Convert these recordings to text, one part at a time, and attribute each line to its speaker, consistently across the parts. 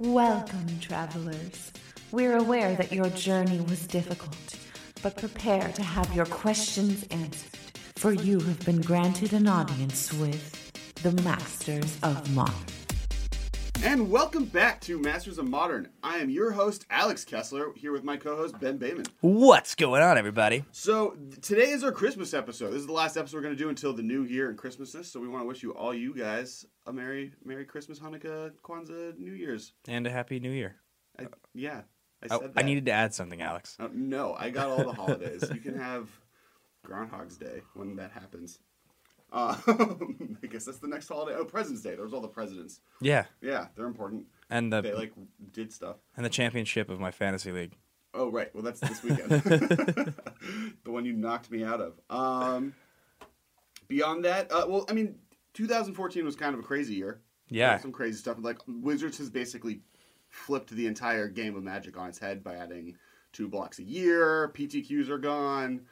Speaker 1: Welcome, travelers. We're aware that your journey was difficult, but prepare to have your questions answered, for you have been granted an audience with the Masters of Modern.
Speaker 2: And welcome back to Masters of Modern. I am your host, Alex Kessler, here with my co host, Ben Bayman.
Speaker 3: What's going on, everybody?
Speaker 2: So, th- today is our Christmas episode. This is the last episode we're going to do until the new year and Christmasness. So, we want to wish you, all you guys, a Merry Merry Christmas, Hanukkah, Kwanzaa, New Year's.
Speaker 3: And a happy new year.
Speaker 2: I, yeah, I
Speaker 3: Oh, I needed to add something, Alex.
Speaker 2: Uh, no, I got all the holidays. you can have Groundhog's Day when that happens. Uh, I guess that's the next holiday. Oh, President's Day. There's all the presidents.
Speaker 3: Yeah,
Speaker 2: Yeah, they're important.
Speaker 3: and
Speaker 2: They like did stuff.
Speaker 3: and the championship of my fantasy league.
Speaker 2: Oh right, well that's this weekend. the one you knocked me out of. Um, beyond that, uh, well, I mean, 2014 was kind of a crazy year.
Speaker 3: Yeah.
Speaker 2: some crazy stuff. Like Wizards has basically flipped the entire game of Magic on its head by adding two blocks a year. PTQs are gone.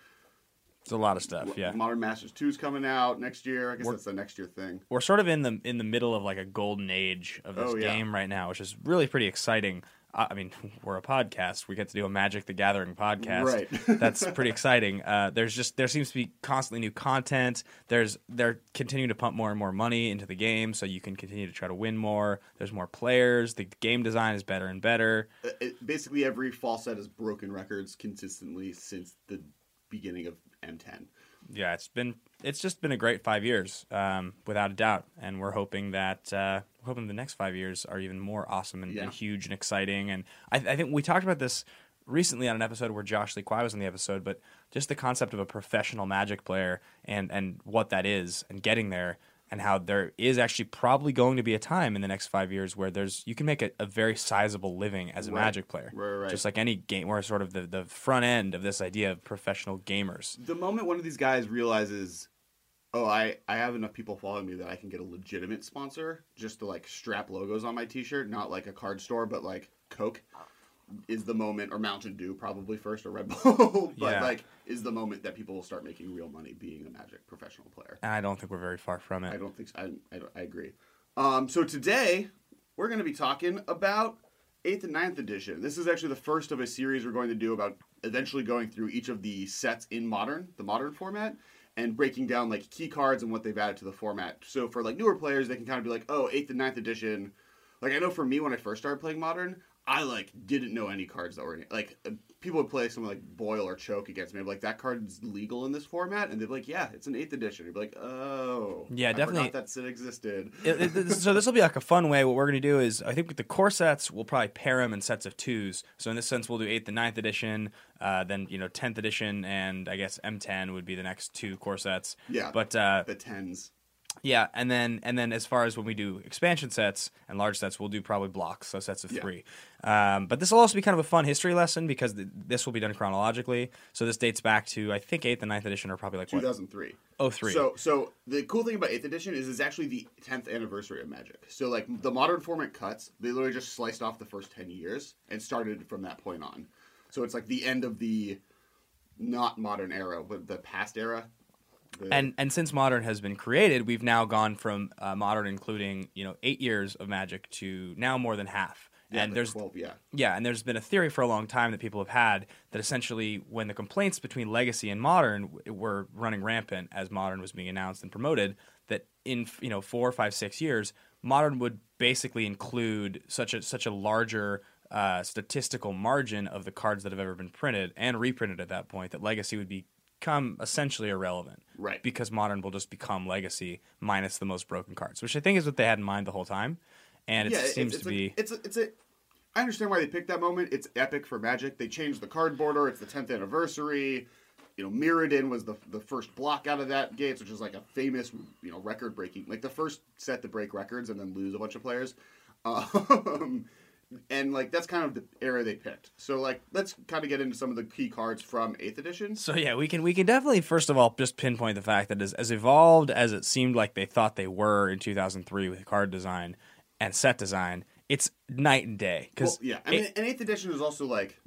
Speaker 3: It's a lot of stuff. Yeah,
Speaker 2: Modern Masters 2 is coming out next year. I guess
Speaker 3: We're-
Speaker 2: that's the next year thing.
Speaker 3: we're sort of in the in the middle of like a golden age of this
Speaker 2: Oh, yeah.
Speaker 3: game right now, which is really pretty exciting. I I mean, we're a podcast. We get to do a Magic the Gathering podcast.
Speaker 2: Right.
Speaker 3: That's pretty exciting. Uh, there's just there seems to be constantly new content. There's they're continuing to pump more and more money into the game, so you can continue to try to win more. There's more players. The game design is better and better.
Speaker 2: Uh, It, basically, every fall set has broken records consistently since the beginning of M10.
Speaker 3: yeah, it's been it's just been a great five years, um, without a doubt, and we're hoping that uh, we're hoping the next five years are even more awesome and,
Speaker 2: Yeah.
Speaker 3: and huge and exciting. And I, I think we talked about this recently on an episode where Josh Lee Kwai was on the episode, but just the concept of a professional Magic player and and what that is, and getting there. And how there is actually probably going to be a time in the next five years where there's you can make a, a very sizable living as a
Speaker 2: Right.
Speaker 3: Magic player,
Speaker 2: Right, right.
Speaker 3: just like any game. We're sort of the, the front end of this idea of professional gamers.
Speaker 2: the moment one of these guys realizes oh i i have enough people following me that i can get a legitimate sponsor just to like strap logos on my t-shirt not like a card store but like coke is the moment or mountain dew probably first or red bull but
Speaker 3: Yeah.
Speaker 2: like is the moment that people will start making real money being a magic professional player.
Speaker 3: And I don't think we're very far from it.
Speaker 2: i don't think so i, I, don't- I agree. Um so today we're going to be talking about 8th and 9th edition. This is actually the first of a series we're going to do about eventually going through each of the sets in modern the modern format and breaking down like key cards and what they've added to the format. So for like newer players they can kind of be like oh 8th and 9th edition. Like i know for me when i first started playing modern i like didn't know any cards that were in like uh, people would play something like boil or choke against me I'd be like that card's legal in this format and they'd be like yeah it's an 8th edition You'd be like oh
Speaker 3: Yeah,
Speaker 2: I
Speaker 3: definitely.
Speaker 2: that set existed
Speaker 3: It- it- so this will be like a fun way. What we're going to do is, I think with the core sets, we'll probably pair them in sets of twos. So in this sense, we'll do eighth and ninth edition, uh, then you know tenth edition, and I guess M10 would be the next two core sets.
Speaker 2: Yeah.
Speaker 3: But uh,
Speaker 2: the tens
Speaker 3: yeah, and then and then as far as when we do expansion sets and large sets, we'll do probably blocks, so sets of
Speaker 2: Yeah.
Speaker 3: three. Um, but this will also be kind of a fun history lesson because th- this will be done chronologically. So this dates back to I think eighth and ninth edition are probably like what
Speaker 2: 2003
Speaker 3: oh three.
Speaker 2: So, so the cool thing about Eighth Edition is it's actually the tenth anniversary of Magic. So, like the modern format cuts, they literally just sliced off the first ten years and started from that point on. So it's like the end of the not modern era, but the past era.
Speaker 3: And and since modern has been created, we've now gone from uh, modern, including you know eight years of Magic, to now more than half.
Speaker 2: yeah,
Speaker 3: and
Speaker 2: the
Speaker 3: there's
Speaker 2: 12, yeah,
Speaker 3: yeah, and there's been a theory for a long time that people have had that essentially when the complaints between legacy and modern w- were running rampant as modern was being announced and promoted, that in you know four, five, six years, modern would basically include such a such a larger uh, statistical margin of the cards that have ever been printed and reprinted at that point that legacy would become essentially irrelevant
Speaker 2: right.
Speaker 3: because modern will just become legacy minus the most broken cards, which I think is what they had in mind the whole time, and it
Speaker 2: yeah,
Speaker 3: seems
Speaker 2: it's,
Speaker 3: to
Speaker 2: it's
Speaker 3: be.
Speaker 2: It's a, it's a. I understand why they picked that moment. It's epic for Magic. They changed the card border. It's the tenth anniversary. You know, Mirrodin was the the first block out of that gates, which is like a famous, you know, record breaking, like the first set to break records and then lose a bunch of players. Um, and like that's kind of the era they picked. So like, let's kind of get into some of the key cards from Eighth Edition.
Speaker 3: So yeah, we can we can definitely first of all just pinpoint the fact that as, as evolved as it seemed like they thought they were in 2003 with card design and set design, it's night and day.
Speaker 2: Well,
Speaker 3: Because
Speaker 2: yeah, I mean, and Eighth Edition is also like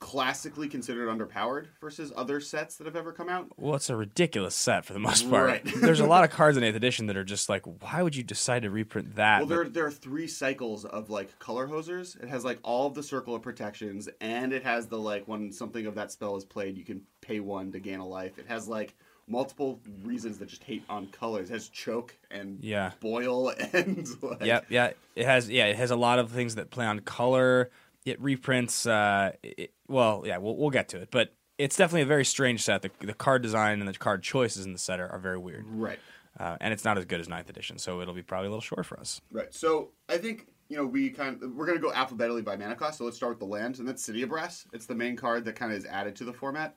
Speaker 2: classically considered underpowered versus other sets that have ever come out.
Speaker 3: Well, it's a ridiculous set for the most part.
Speaker 2: Right.
Speaker 3: There's a lot of cards in 8th edition that are just like, why would you decide to reprint that?
Speaker 2: Well, there there are three cycles of like color hosers. It has like all of the circle of protections, and it has the like when something of that spell is played, you can pay one to gain a life. It has like multiple reasons that just hate on colors. It has choke and
Speaker 3: Yeah.
Speaker 2: boil and like,
Speaker 3: Yep, yeah. It has yeah, it has a lot of things that play on color. It reprints uh it, well, yeah, we'll we'll get to it, but it's definitely a very strange set. The, the card design and the card choices in the set are, are very weird.
Speaker 2: right.
Speaker 3: Uh, and it's not as good as 9th edition, so it'll be probably a little short for us.
Speaker 2: Right. So I think you know we kind of we're gonna go alphabetically by mana cost. So let's start with the land, and that's City of Brass. It's the main card that kind of is added to the format.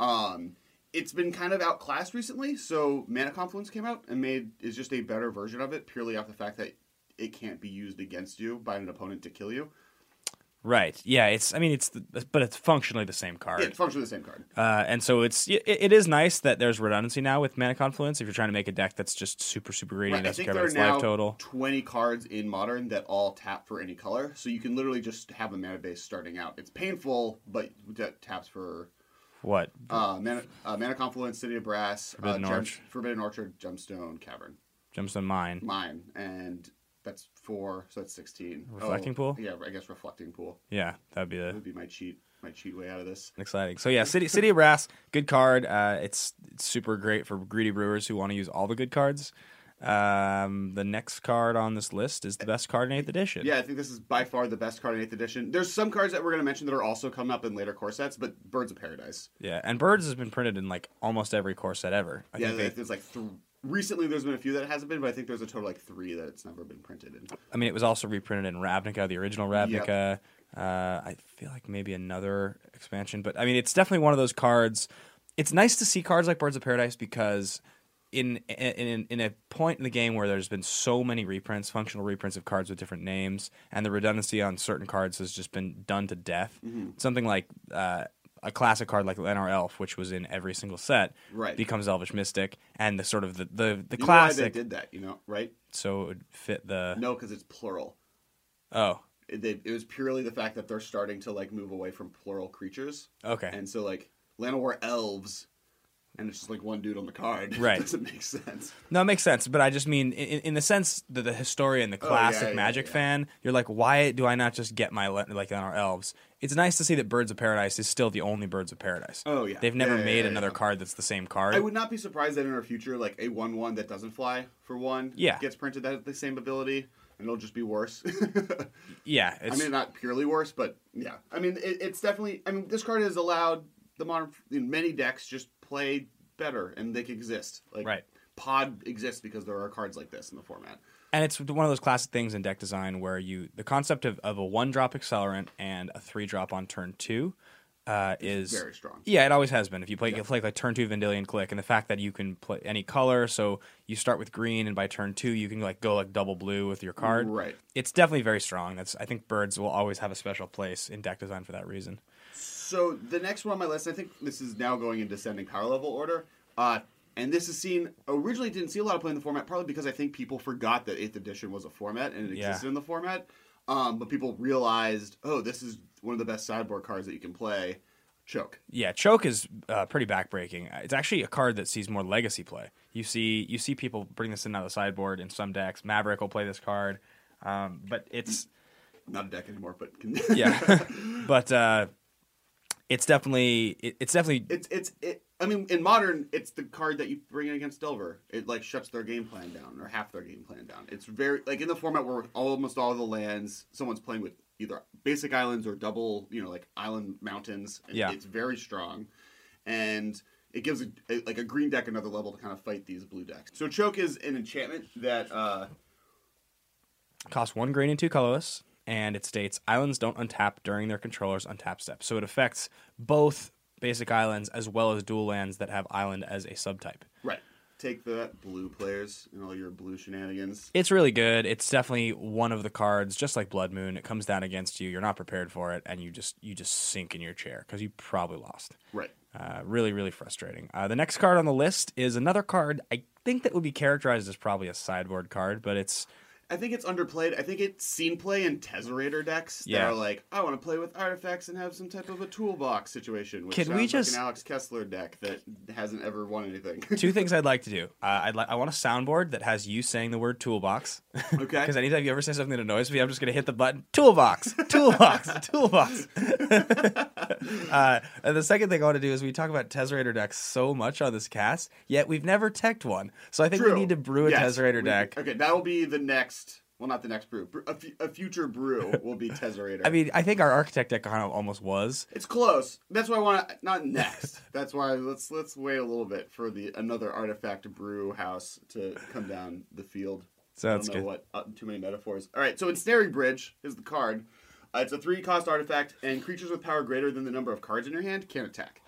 Speaker 2: Um, it's been kind of outclassed recently. So Mana Confluence came out and made is just a better version of it, purely off the fact that it can't be used against you by an opponent to kill you.
Speaker 3: Right. Yeah, it's I mean it's the, but it's functionally the same card.
Speaker 2: Yeah, it's functionally the same card.
Speaker 3: Uh, and so it's it, it is nice that there's redundancy now with Mana Confluence. If you're trying to make a deck that's just super super greedy,
Speaker 2: Right,
Speaker 3: and
Speaker 2: I
Speaker 3: doesn't
Speaker 2: think
Speaker 3: care
Speaker 2: there
Speaker 3: about
Speaker 2: are
Speaker 3: its
Speaker 2: now
Speaker 3: life total.
Speaker 2: 20 cards in Modern that all tap for any color. So you can literally just have a mana base starting out. It's painful, but that taps for
Speaker 3: What?
Speaker 2: Uh, Mana, uh, Mana Confluence, City of Brass,
Speaker 3: Forbidden
Speaker 2: uh, Gem-
Speaker 3: Orch.
Speaker 2: Forbidden Orchard, Gemstone Cavern,
Speaker 3: Gemstone Mine.
Speaker 2: Mine, and that's four, so that's sixteen.
Speaker 3: Reflecting
Speaker 2: Oh,
Speaker 3: Pool?
Speaker 2: Yeah, I guess Reflecting Pool
Speaker 3: Yeah, that'd be the
Speaker 2: would be my cheat, my cheat way out of this.
Speaker 3: exciting. So yeah, City City of Brass, good card. Uh, it's, it's super great for greedy brewers who want to use all the good cards. Um, the next card on this list is the best card in Eighth Edition.
Speaker 2: Yeah, I think this is by far the best card in Eighth Edition. There's some cards that we're gonna mention that are also coming up in later core sets, but Birds of Paradise.
Speaker 3: yeah. And Birds has been printed in like almost every core set ever. I
Speaker 2: yeah,
Speaker 3: think they,
Speaker 2: there's like th- recently there's been a few that hasn't been, but I think there's a total like three that it's never been printed in.
Speaker 3: I mean, it was also reprinted in Ravnica, the original Ravnica. Uh, I feel like maybe another expansion, but I mean, it's definitely one of those cards. It's nice to see cards like Birds of Paradise because in in in a point in the game where there's been so many reprints, functional reprints of cards with different names, and the redundancy on certain cards has just been done to death.
Speaker 2: Mm-hmm.
Speaker 3: Something like uh, a classic card like Llanowar Elf, which was in every single set,
Speaker 2: Right.
Speaker 3: becomes Elvish Mystic, and the sort of the the, the
Speaker 2: You know why they
Speaker 3: classic.
Speaker 2: did that, you know, right?
Speaker 3: So it would fit the
Speaker 2: No, because it's plural.
Speaker 3: oh
Speaker 2: It, they, it was purely the fact that they're starting to like move away from plural creatures.
Speaker 3: okay
Speaker 2: And so like Llanowar elves, and it's just like one dude on the card.
Speaker 3: Right.
Speaker 2: doesn't make sense.
Speaker 3: No, it makes sense, but I just mean in, in the sense that the historian, the
Speaker 2: Oh, yeah,
Speaker 3: classic
Speaker 2: yeah,
Speaker 3: Magic
Speaker 2: yeah.
Speaker 3: fan, you're like, why do I not just get my le- like Llanowar elves? It's nice to see that Birds of Paradise is still the only Birds of Paradise.
Speaker 2: Oh, yeah.
Speaker 3: they've never made another card that's the same card.
Speaker 2: I would not be surprised that in our future, like a one-one that doesn't fly for one,
Speaker 3: Yeah.
Speaker 2: gets printed that has the same ability, and it'll just be worse.
Speaker 3: yeah,
Speaker 2: I mean, not purely worse, but yeah. I mean, it, it's definitely. I mean, this card has allowed the modern in many decks just play better, and they can exist. Like,
Speaker 3: Right.
Speaker 2: Pod exists because there are cards like this in the format.
Speaker 3: and it's one of those classic things in deck design where you the concept of, of a one drop accelerant and a three drop on turn two uh, is
Speaker 2: Very strong.
Speaker 3: Yeah, it always has been. If you play, you play like turn two Vendilion Clique, and the fact that you can play any color, so you start with green, and by turn two you can like go like double blue with your card.
Speaker 2: Right.
Speaker 3: It's definitely very strong. That's I think birds will always have a special place in deck design for that reason.
Speaker 2: So the next one on my list, I think this is now going in descending power level order. Uh, and this is seen originally didn't see a lot of play in the format, partly because I think people forgot that Eighth Edition was a format and it
Speaker 3: Yeah.
Speaker 2: existed in the format. Um, but people realized, oh, this is one of the best sideboard cards that you can play. Choke.
Speaker 3: Yeah, choke is uh, pretty backbreaking. It's actually a card that sees more legacy play. You see, you see people bring this in out of the sideboard in some decks. Maverick will play this card, um, but it's
Speaker 2: Not a deck anymore, but can,
Speaker 3: yeah, but uh, it's definitely it, it's definitely
Speaker 2: it's it's it. I mean, in modern, it's the card that you bring in against Delver. It like shuts their game plan down or half their game plan down. It's very like in the format where almost all the lands someone's playing with either basic islands or double, you know, like island mountains.
Speaker 3: Yeah.
Speaker 2: it's very strong, and it gives a, a- like a green deck another level to kind of fight these blue decks. So choke is an enchantment that uh,
Speaker 3: costs one green and two colorless, and it states islands don't untap during their controller's untap step. So it affects both basic islands as well as dual lands that have island as a subtype.
Speaker 2: right take that blue players and all your blue shenanigans.
Speaker 3: It's really good. It's definitely one of the cards, just like Blood Moon. It comes down against you. You're not prepared for it, and you just you just sink in your chair because you probably lost.
Speaker 2: Right.
Speaker 3: Uh, really, really frustrating. Uh, the next card on the list is another card I think that would be characterized as probably a sideboard card, but it's
Speaker 2: I think it's underplayed. I think it's seen play in Tezzerator decks
Speaker 3: Yeah.
Speaker 2: that are like, I want to play with artifacts and have some type of a toolbox situation. Which
Speaker 3: Can we just-
Speaker 2: like an Alex Kessler deck that hasn't ever won anything?
Speaker 3: Two things I'd like to do. Uh, I'd li- I want a soundboard that has you saying the word toolbox.
Speaker 2: okay.
Speaker 3: Because anytime you ever say something that annoys me, I'm just gonna hit the button toolbox, toolbox, toolbox. uh, and the second thing I want to do is we talk about Tezzerator decks so much on this cast, yet we've never teched one. So I think
Speaker 2: True.
Speaker 3: we need to brew a
Speaker 2: Yes,
Speaker 3: Tezzerator
Speaker 2: we-
Speaker 3: deck.
Speaker 2: Okay, that will be the next. Well, not the next brew. Bre- A, future brew will be Tezzerator.
Speaker 3: I mean, I think our architect deck kind of almost was.
Speaker 2: it's close. That's why I want to not next. That's why let's let's wait a little bit for the another artifact brew house to come down the field.
Speaker 3: Sounds
Speaker 2: I don't know
Speaker 3: good.
Speaker 2: what uh, too many metaphors. All right, so Ensnaring Bridge is the card. Uh, it's a three cost artifact, and creatures with power greater than the number of cards in your hand can't attack.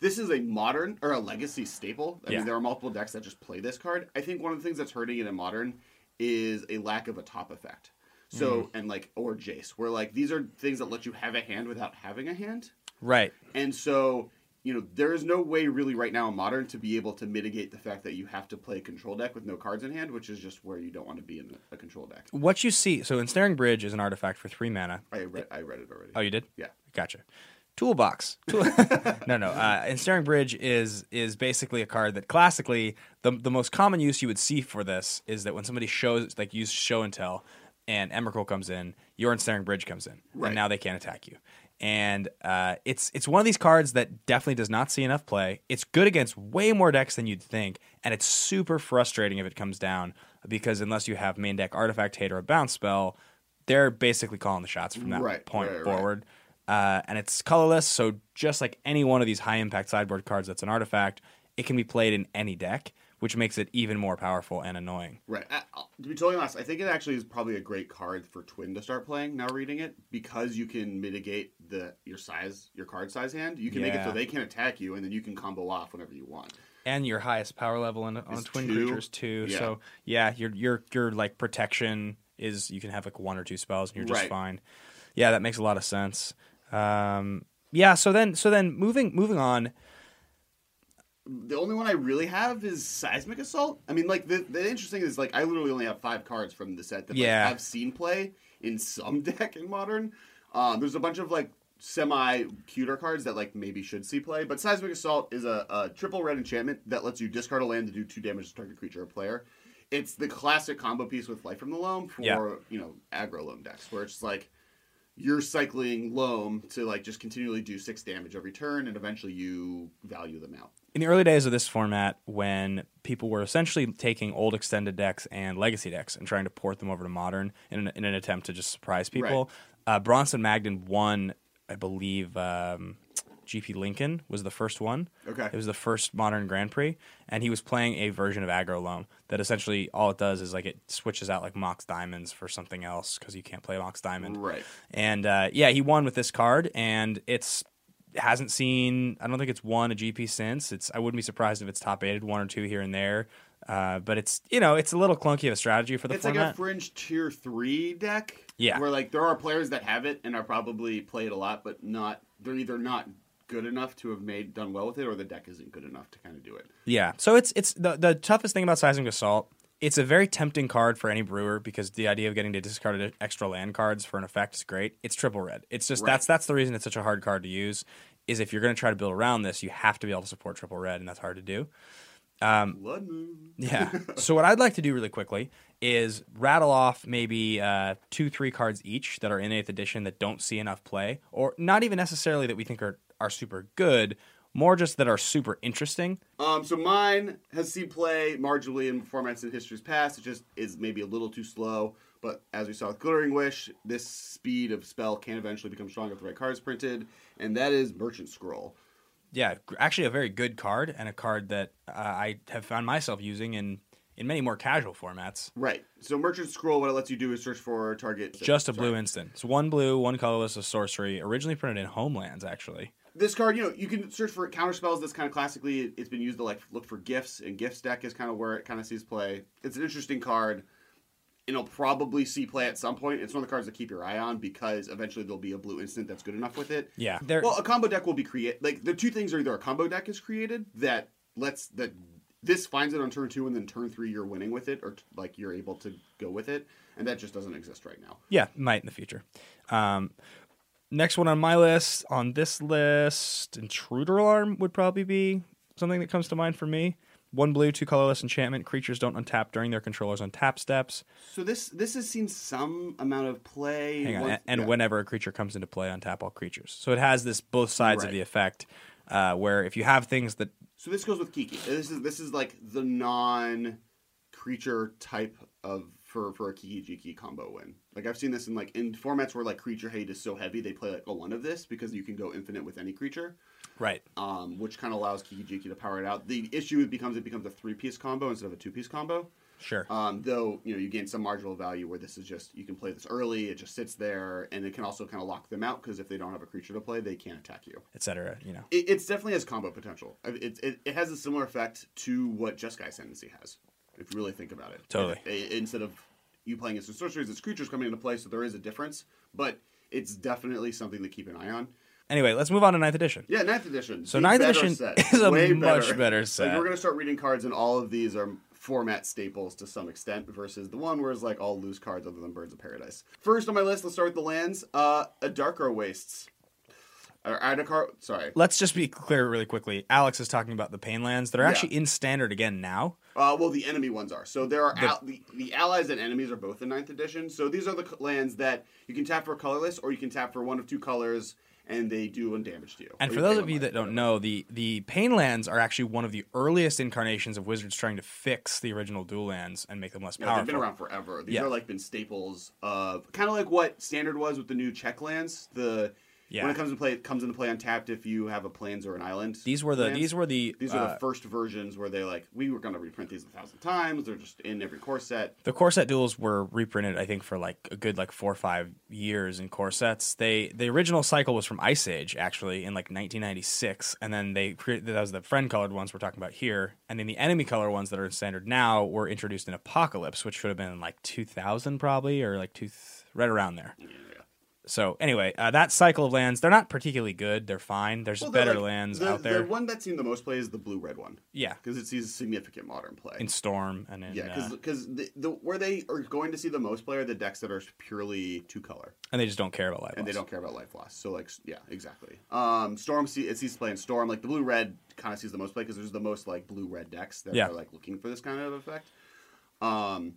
Speaker 2: This is a modern or a legacy staple. I
Speaker 3: Yeah.
Speaker 2: mean, there are multiple decks that just play this card. I think one of the things that's hurting it in modern is a lack of a top effect. So hmm. and like or Jace, where like these are things that let you have a hand without having a hand.
Speaker 3: Right.
Speaker 2: And so, you know, there is no way really right now in modern to be able to mitigate the fact that you have to play a control deck with no cards in hand, which is just where you don't want to be in a control deck.
Speaker 3: What you see, so Ensnaring Bridge is an artifact for three mana.
Speaker 2: I read I read it already.
Speaker 3: Oh, you did?
Speaker 2: Yeah.
Speaker 3: Gotcha. Toolbox. Tool- no, no. Uh, Ensnaring Bridge is is basically a card that classically the the most common use you would see for this is that when somebody shows like use show and tell, and Emrakul comes in, your Ensnaring Bridge comes in,
Speaker 2: Right.
Speaker 3: and now they can't attack you. And uh, it's it's one of these cards that definitely does not see enough play. It's good against way more decks than you'd think, and it's super frustrating if it comes down because unless you have main deck Artifact Hate or a Bounce spell, they're basically calling the shots from that
Speaker 2: Right,
Speaker 3: point
Speaker 2: right, right.
Speaker 3: Uh, and it's colorless, so just like any one of these high impact sideboard cards that's an artifact, it can be played in any deck, which makes it even more powerful and annoying.
Speaker 2: Right. I, to be totally honest, I think it actually is probably a great card for Twin to start playing. Now reading it because you can mitigate the your size, your card size hand. You can make it so they can't attack you, and then you can combo off whenever you want.
Speaker 3: And your highest power level on, on
Speaker 2: Is
Speaker 3: twin
Speaker 2: two?
Speaker 3: creatures too.
Speaker 2: Yeah.
Speaker 3: So yeah, your your your like protection is you can have like one or two spells and you're just
Speaker 2: Right.
Speaker 3: fine. Yeah, that makes a lot of sense. Um, yeah, so then so then moving moving on.
Speaker 2: The only one I really have is Seismic Assault. I mean, like the the interesting is like I literally only have five cards from the set that like,
Speaker 3: Yeah.
Speaker 2: have seen play in some deck in Modern. Um, there's a bunch of like semi cuter cards that like maybe should see play, but Seismic Assault is a, a triple red enchantment that lets you discard a land to do two damage to target creature or player. It's the classic combo piece with Life from the Loam for
Speaker 3: Yeah.
Speaker 2: you know aggro loam decks, where it's like you're cycling loam to like just continually do six damage every turn, and eventually you value them out.
Speaker 3: in the early days of this format, when people were essentially taking old extended decks and legacy decks and trying to port them over to modern in an, in an attempt to just surprise people, uh, Bronson Magnan won, I believe, um, GP Lincoln was the first one.
Speaker 2: Okay.
Speaker 3: It was the first modern Grand Prix, and he was playing a version of Aggro Loam that essentially all it does is like it switches out like Mox Diamonds for something else because you can't play Mox Diamond.
Speaker 2: Right.
Speaker 3: And uh, yeah, he won with this card, and it's hasn't seen. I don't think it's won a GP since. It's I wouldn't be surprised if it's top aided one or two here and there. Uh, but it's you know it's a little clunky of a strategy for the
Speaker 2: It's
Speaker 3: format.
Speaker 2: like a fringe tier three deck.
Speaker 3: Yeah.
Speaker 2: Where like there are players that have it and are probably play it a lot, but not they're either not good enough to have made done well with it, or the deck isn't good enough to kind of do it.
Speaker 3: Yeah. So it's it's the the toughest thing about Seismic Assault. It's a very tempting card for any brewer because the idea of getting to discard extra land cards for an effect is great. It's triple red. It's just
Speaker 2: Right.
Speaker 3: that's that's the reason it's such a hard card to use. Is if you're going to try to build around this, you have to be able to support triple red, and that's hard to do.
Speaker 2: Blood Moon.
Speaker 3: Yeah. so what I'd like to do really quickly is rattle off maybe uh, two, three cards each that are in Eighth Edition that don't see enough play, or not even necessarily that we think are are super good, more just that are super interesting.
Speaker 2: Um, so mine has seen play marginally in formats in history's past. It just is maybe a little too slow. But as we saw with Glittering Wish, this speed of spell can eventually become strong if the right card is printed, and that is Merchant Scroll.
Speaker 3: Yeah, actually a very good card and a card that uh, I have found myself using in in many more casual formats.
Speaker 2: Right. So Merchant Scroll, what it lets you do is search for a target.
Speaker 3: Just a
Speaker 2: Sorry.
Speaker 3: blue instant. It's one blue, one colorless, a sorcery. Originally printed in Homelands, actually.
Speaker 2: This card, you know, you can search for counter spells. That's kind of classically it's been used to like look for gifts, and gifts deck is kind of where it kind of sees play. It's an interesting card. And it'll probably see play at some point. It's one of the cards to keep your eye on because eventually there'll be a blue instant that's good enough with it.
Speaker 3: Yeah, there.
Speaker 2: Well, a combo deck will be created. Like the two things are either a combo deck is created that lets that this finds it on turn two, and then turn three you're winning with it, or t- like you're able to go with it, and that just doesn't exist right now.
Speaker 3: Yeah, might in the future. Um, next one on my list, on this list, Intruder Alarm would probably be something that comes to mind for me. One blue, two colorless enchantment. Creatures don't untap during their controller's untap steps.
Speaker 2: So this this has seen some amount of play.
Speaker 3: Hang on,
Speaker 2: Once-
Speaker 3: and,
Speaker 2: yeah.
Speaker 3: whenever a creature comes into play, untap all creatures. So it has this both sides of the effect, uh, where if you have things that
Speaker 2: So this goes with Kiki. This is this is like the non creature type of for for a Kiki Jiki combo win. Like I've seen this in like in formats where like creature hate is so heavy they play like a one of this because you can go infinite with any creature.
Speaker 3: right,
Speaker 2: Um, which kind of allows Kiki Jiki to power it out. The issue becomes it becomes a three piece combo instead of a two piece combo.
Speaker 3: sure,
Speaker 2: Um, though you know you gain some marginal value where this is just you can play this early, it just sits there, and it can also kind of lock them out because if they don't have a creature to play, they can't attack you.
Speaker 3: etc. You know,
Speaker 2: It, it's definitely has combo potential. It, it, it has a similar effect to what Jeskai Ascendancy has, if you really think about it.
Speaker 3: Totally.
Speaker 2: It- it- instead of you playing instant sorceries, it's creatures coming into play, so there is a difference, but it's definitely something to keep an eye on.
Speaker 3: anyway, let's move on to ninth edition.
Speaker 2: Yeah, ninth edition.
Speaker 3: So ninth edition
Speaker 2: set.
Speaker 3: is a
Speaker 2: Way
Speaker 3: much better
Speaker 2: Like,
Speaker 3: set.
Speaker 2: we're gonna start reading cards, and all of these are format staples to some extent, versus the one where it's like all loose cards other than Birds of Paradise. First on my list, let's start with the lands. Uh, Adarkar Wastes. Or Adarkar, sorry.
Speaker 3: Let's just be clear really quickly. Alex is talking about the Painlands that are
Speaker 2: Yeah.
Speaker 3: actually in standard again now.
Speaker 2: Uh, well, the enemy ones are. So there are
Speaker 3: The-
Speaker 2: al- the, the allies and enemies are both in ninth edition. So these are the lands that you can tap for colorless, or you can tap for one of two colors, and they do one damage to you.
Speaker 3: And for those of you that don't know, the the Painlands are actually one of the earliest incarnations of Wizards trying to fix the original dual lands and make them less
Speaker 2: Yeah,
Speaker 3: powerful.
Speaker 2: they've been around forever. These
Speaker 3: Yeah.
Speaker 2: are like been staples of kind of like what standard was with the new check lands. The
Speaker 3: Yeah.
Speaker 2: when it comes to play, it comes into play untapped if you have a plains or an island.
Speaker 3: These were the
Speaker 2: lands.
Speaker 3: these were the
Speaker 2: These are
Speaker 3: uh,
Speaker 2: the first versions where they like we were going to reprint these a thousand times. They're just in every core set.
Speaker 3: the core set duels were reprinted I think for like a good like four or five years in core sets. They the original cycle was from Ice Age actually in like 1996, and then they created that was the friend colored ones we're talking about here, and then the enemy color ones that are in standard now were introduced in Apocalypse, which should have been like 2000 probably or like two right around there.
Speaker 2: Yeah.
Speaker 3: So anyway, uh, that cycle of lands they're not particularly good. They're fine. There's
Speaker 2: Well, they're
Speaker 3: better
Speaker 2: like-
Speaker 3: lands
Speaker 2: the,
Speaker 3: out there.
Speaker 2: The one that's seen the most play is the blue red one
Speaker 3: yeah,
Speaker 2: because it sees significant modern play.
Speaker 3: in Storm and in
Speaker 2: yeah,
Speaker 3: uh,
Speaker 2: because the, the where they are going to see the most play are the decks that are purely two color
Speaker 3: and they just don't care about life. Loss.
Speaker 2: And they don't care about life loss. So like yeah, exactly. Um, Storm see it sees play in Storm like the blue red kind of sees the most play because there's the most like blue red decks that
Speaker 3: Yeah.
Speaker 2: are like looking for this kind of effect. Um,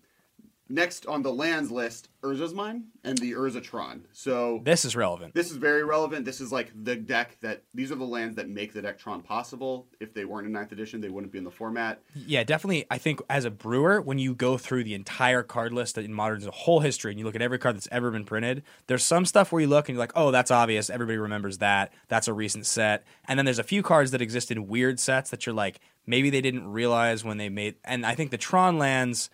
Speaker 2: next on the lands list, Urza's Mine and the Urzatron. So
Speaker 3: This is relevant.
Speaker 2: this is very relevant. This is like the deck that these are the lands that make the deck Tron possible. If they weren't in ninth edition, they wouldn't be in the format.
Speaker 3: Yeah, definitely. I think as a brewer, when you go through the entire card list that in Modern's whole history and you look at every card that's ever been printed, there's some stuff where you look and you're like, oh, that's obvious. Everybody remembers that. That's a recent set. And then there's a few cards that exist in weird sets that you're like, maybe they didn't realize when they made. And I think the Tron lands.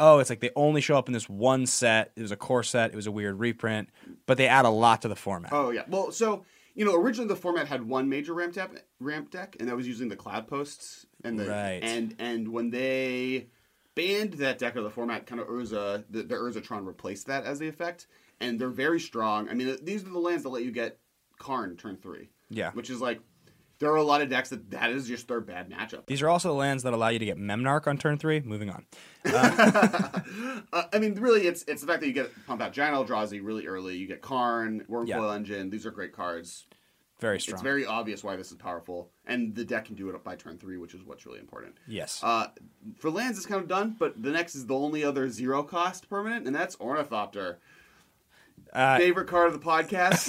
Speaker 3: Oh, it's like they only show up in this one set. It was a core set. It was a weird reprint, but they add a lot to the format.
Speaker 2: Oh yeah. Well, so you know, originally the format had one major ramp tap, ramp deck, and that was using the cloud posts and the
Speaker 3: Right.
Speaker 2: and and when they banned that deck of the format, kind of Urza, the, the Urzatron replaced that as the effect, and they're very strong. I mean, these are the lands that let you get Karn turn three,
Speaker 3: Yeah.
Speaker 2: which is like there are a lot of decks that that is just their bad matchup.
Speaker 3: These are also the lands that allow you to get Memnarch on turn three. Moving on.
Speaker 2: uh, I mean, really, it's it's the fact that you get pump out Giant Eldrazi really early. You get Karn, Wormcoil
Speaker 3: Yeah.
Speaker 2: Engine. These are great cards.
Speaker 3: Very strong.
Speaker 2: It's very obvious why this is powerful, and the deck can do it up by turn three, which is what's really important.
Speaker 3: yes.
Speaker 2: Uh, for lands, it's kind of done, but the next is the only other zero cost permanent, and that's Ornithopter.
Speaker 3: Uh,
Speaker 2: Favorite card of the podcast.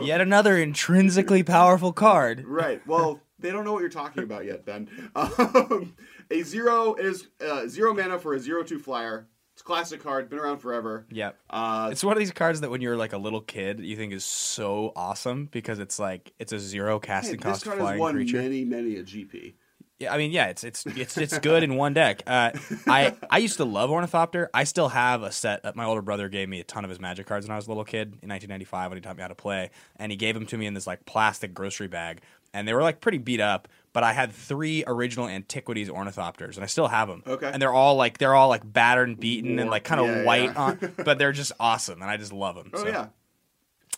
Speaker 3: Yet another intrinsically powerful card.
Speaker 2: right. Well, they don't know what you're talking about yet, Ben. Um, a zero is uh, zero mana for a zero two flyer. It's a classic card, been around forever.
Speaker 3: Yep.
Speaker 2: Uh,
Speaker 3: It's one of these cards that when you're like a little kid, you think is so awesome because it's like it's a zero casting
Speaker 2: hey,
Speaker 3: casting
Speaker 2: this
Speaker 3: cost
Speaker 2: card has won
Speaker 3: creature.
Speaker 2: many, many a GP.
Speaker 3: Yeah, I mean, yeah, it's it's it's it's good in one deck. Uh, I I used to love Ornithopter. I still have a set. That my older brother gave me a ton of his Magic cards when I was a little kid in 1995 when he taught me how to play, and he gave them to me in this like plastic grocery bag, and they were like pretty beat up. But I had three original Antiquities Ornithopters, and I still have them.
Speaker 2: Okay.
Speaker 3: and they're all like they're all like battered and beaten and like kind of
Speaker 2: yeah,
Speaker 3: white
Speaker 2: yeah.
Speaker 3: on, but they're just awesome, and I just love them.
Speaker 2: Oh
Speaker 3: so.
Speaker 2: yeah.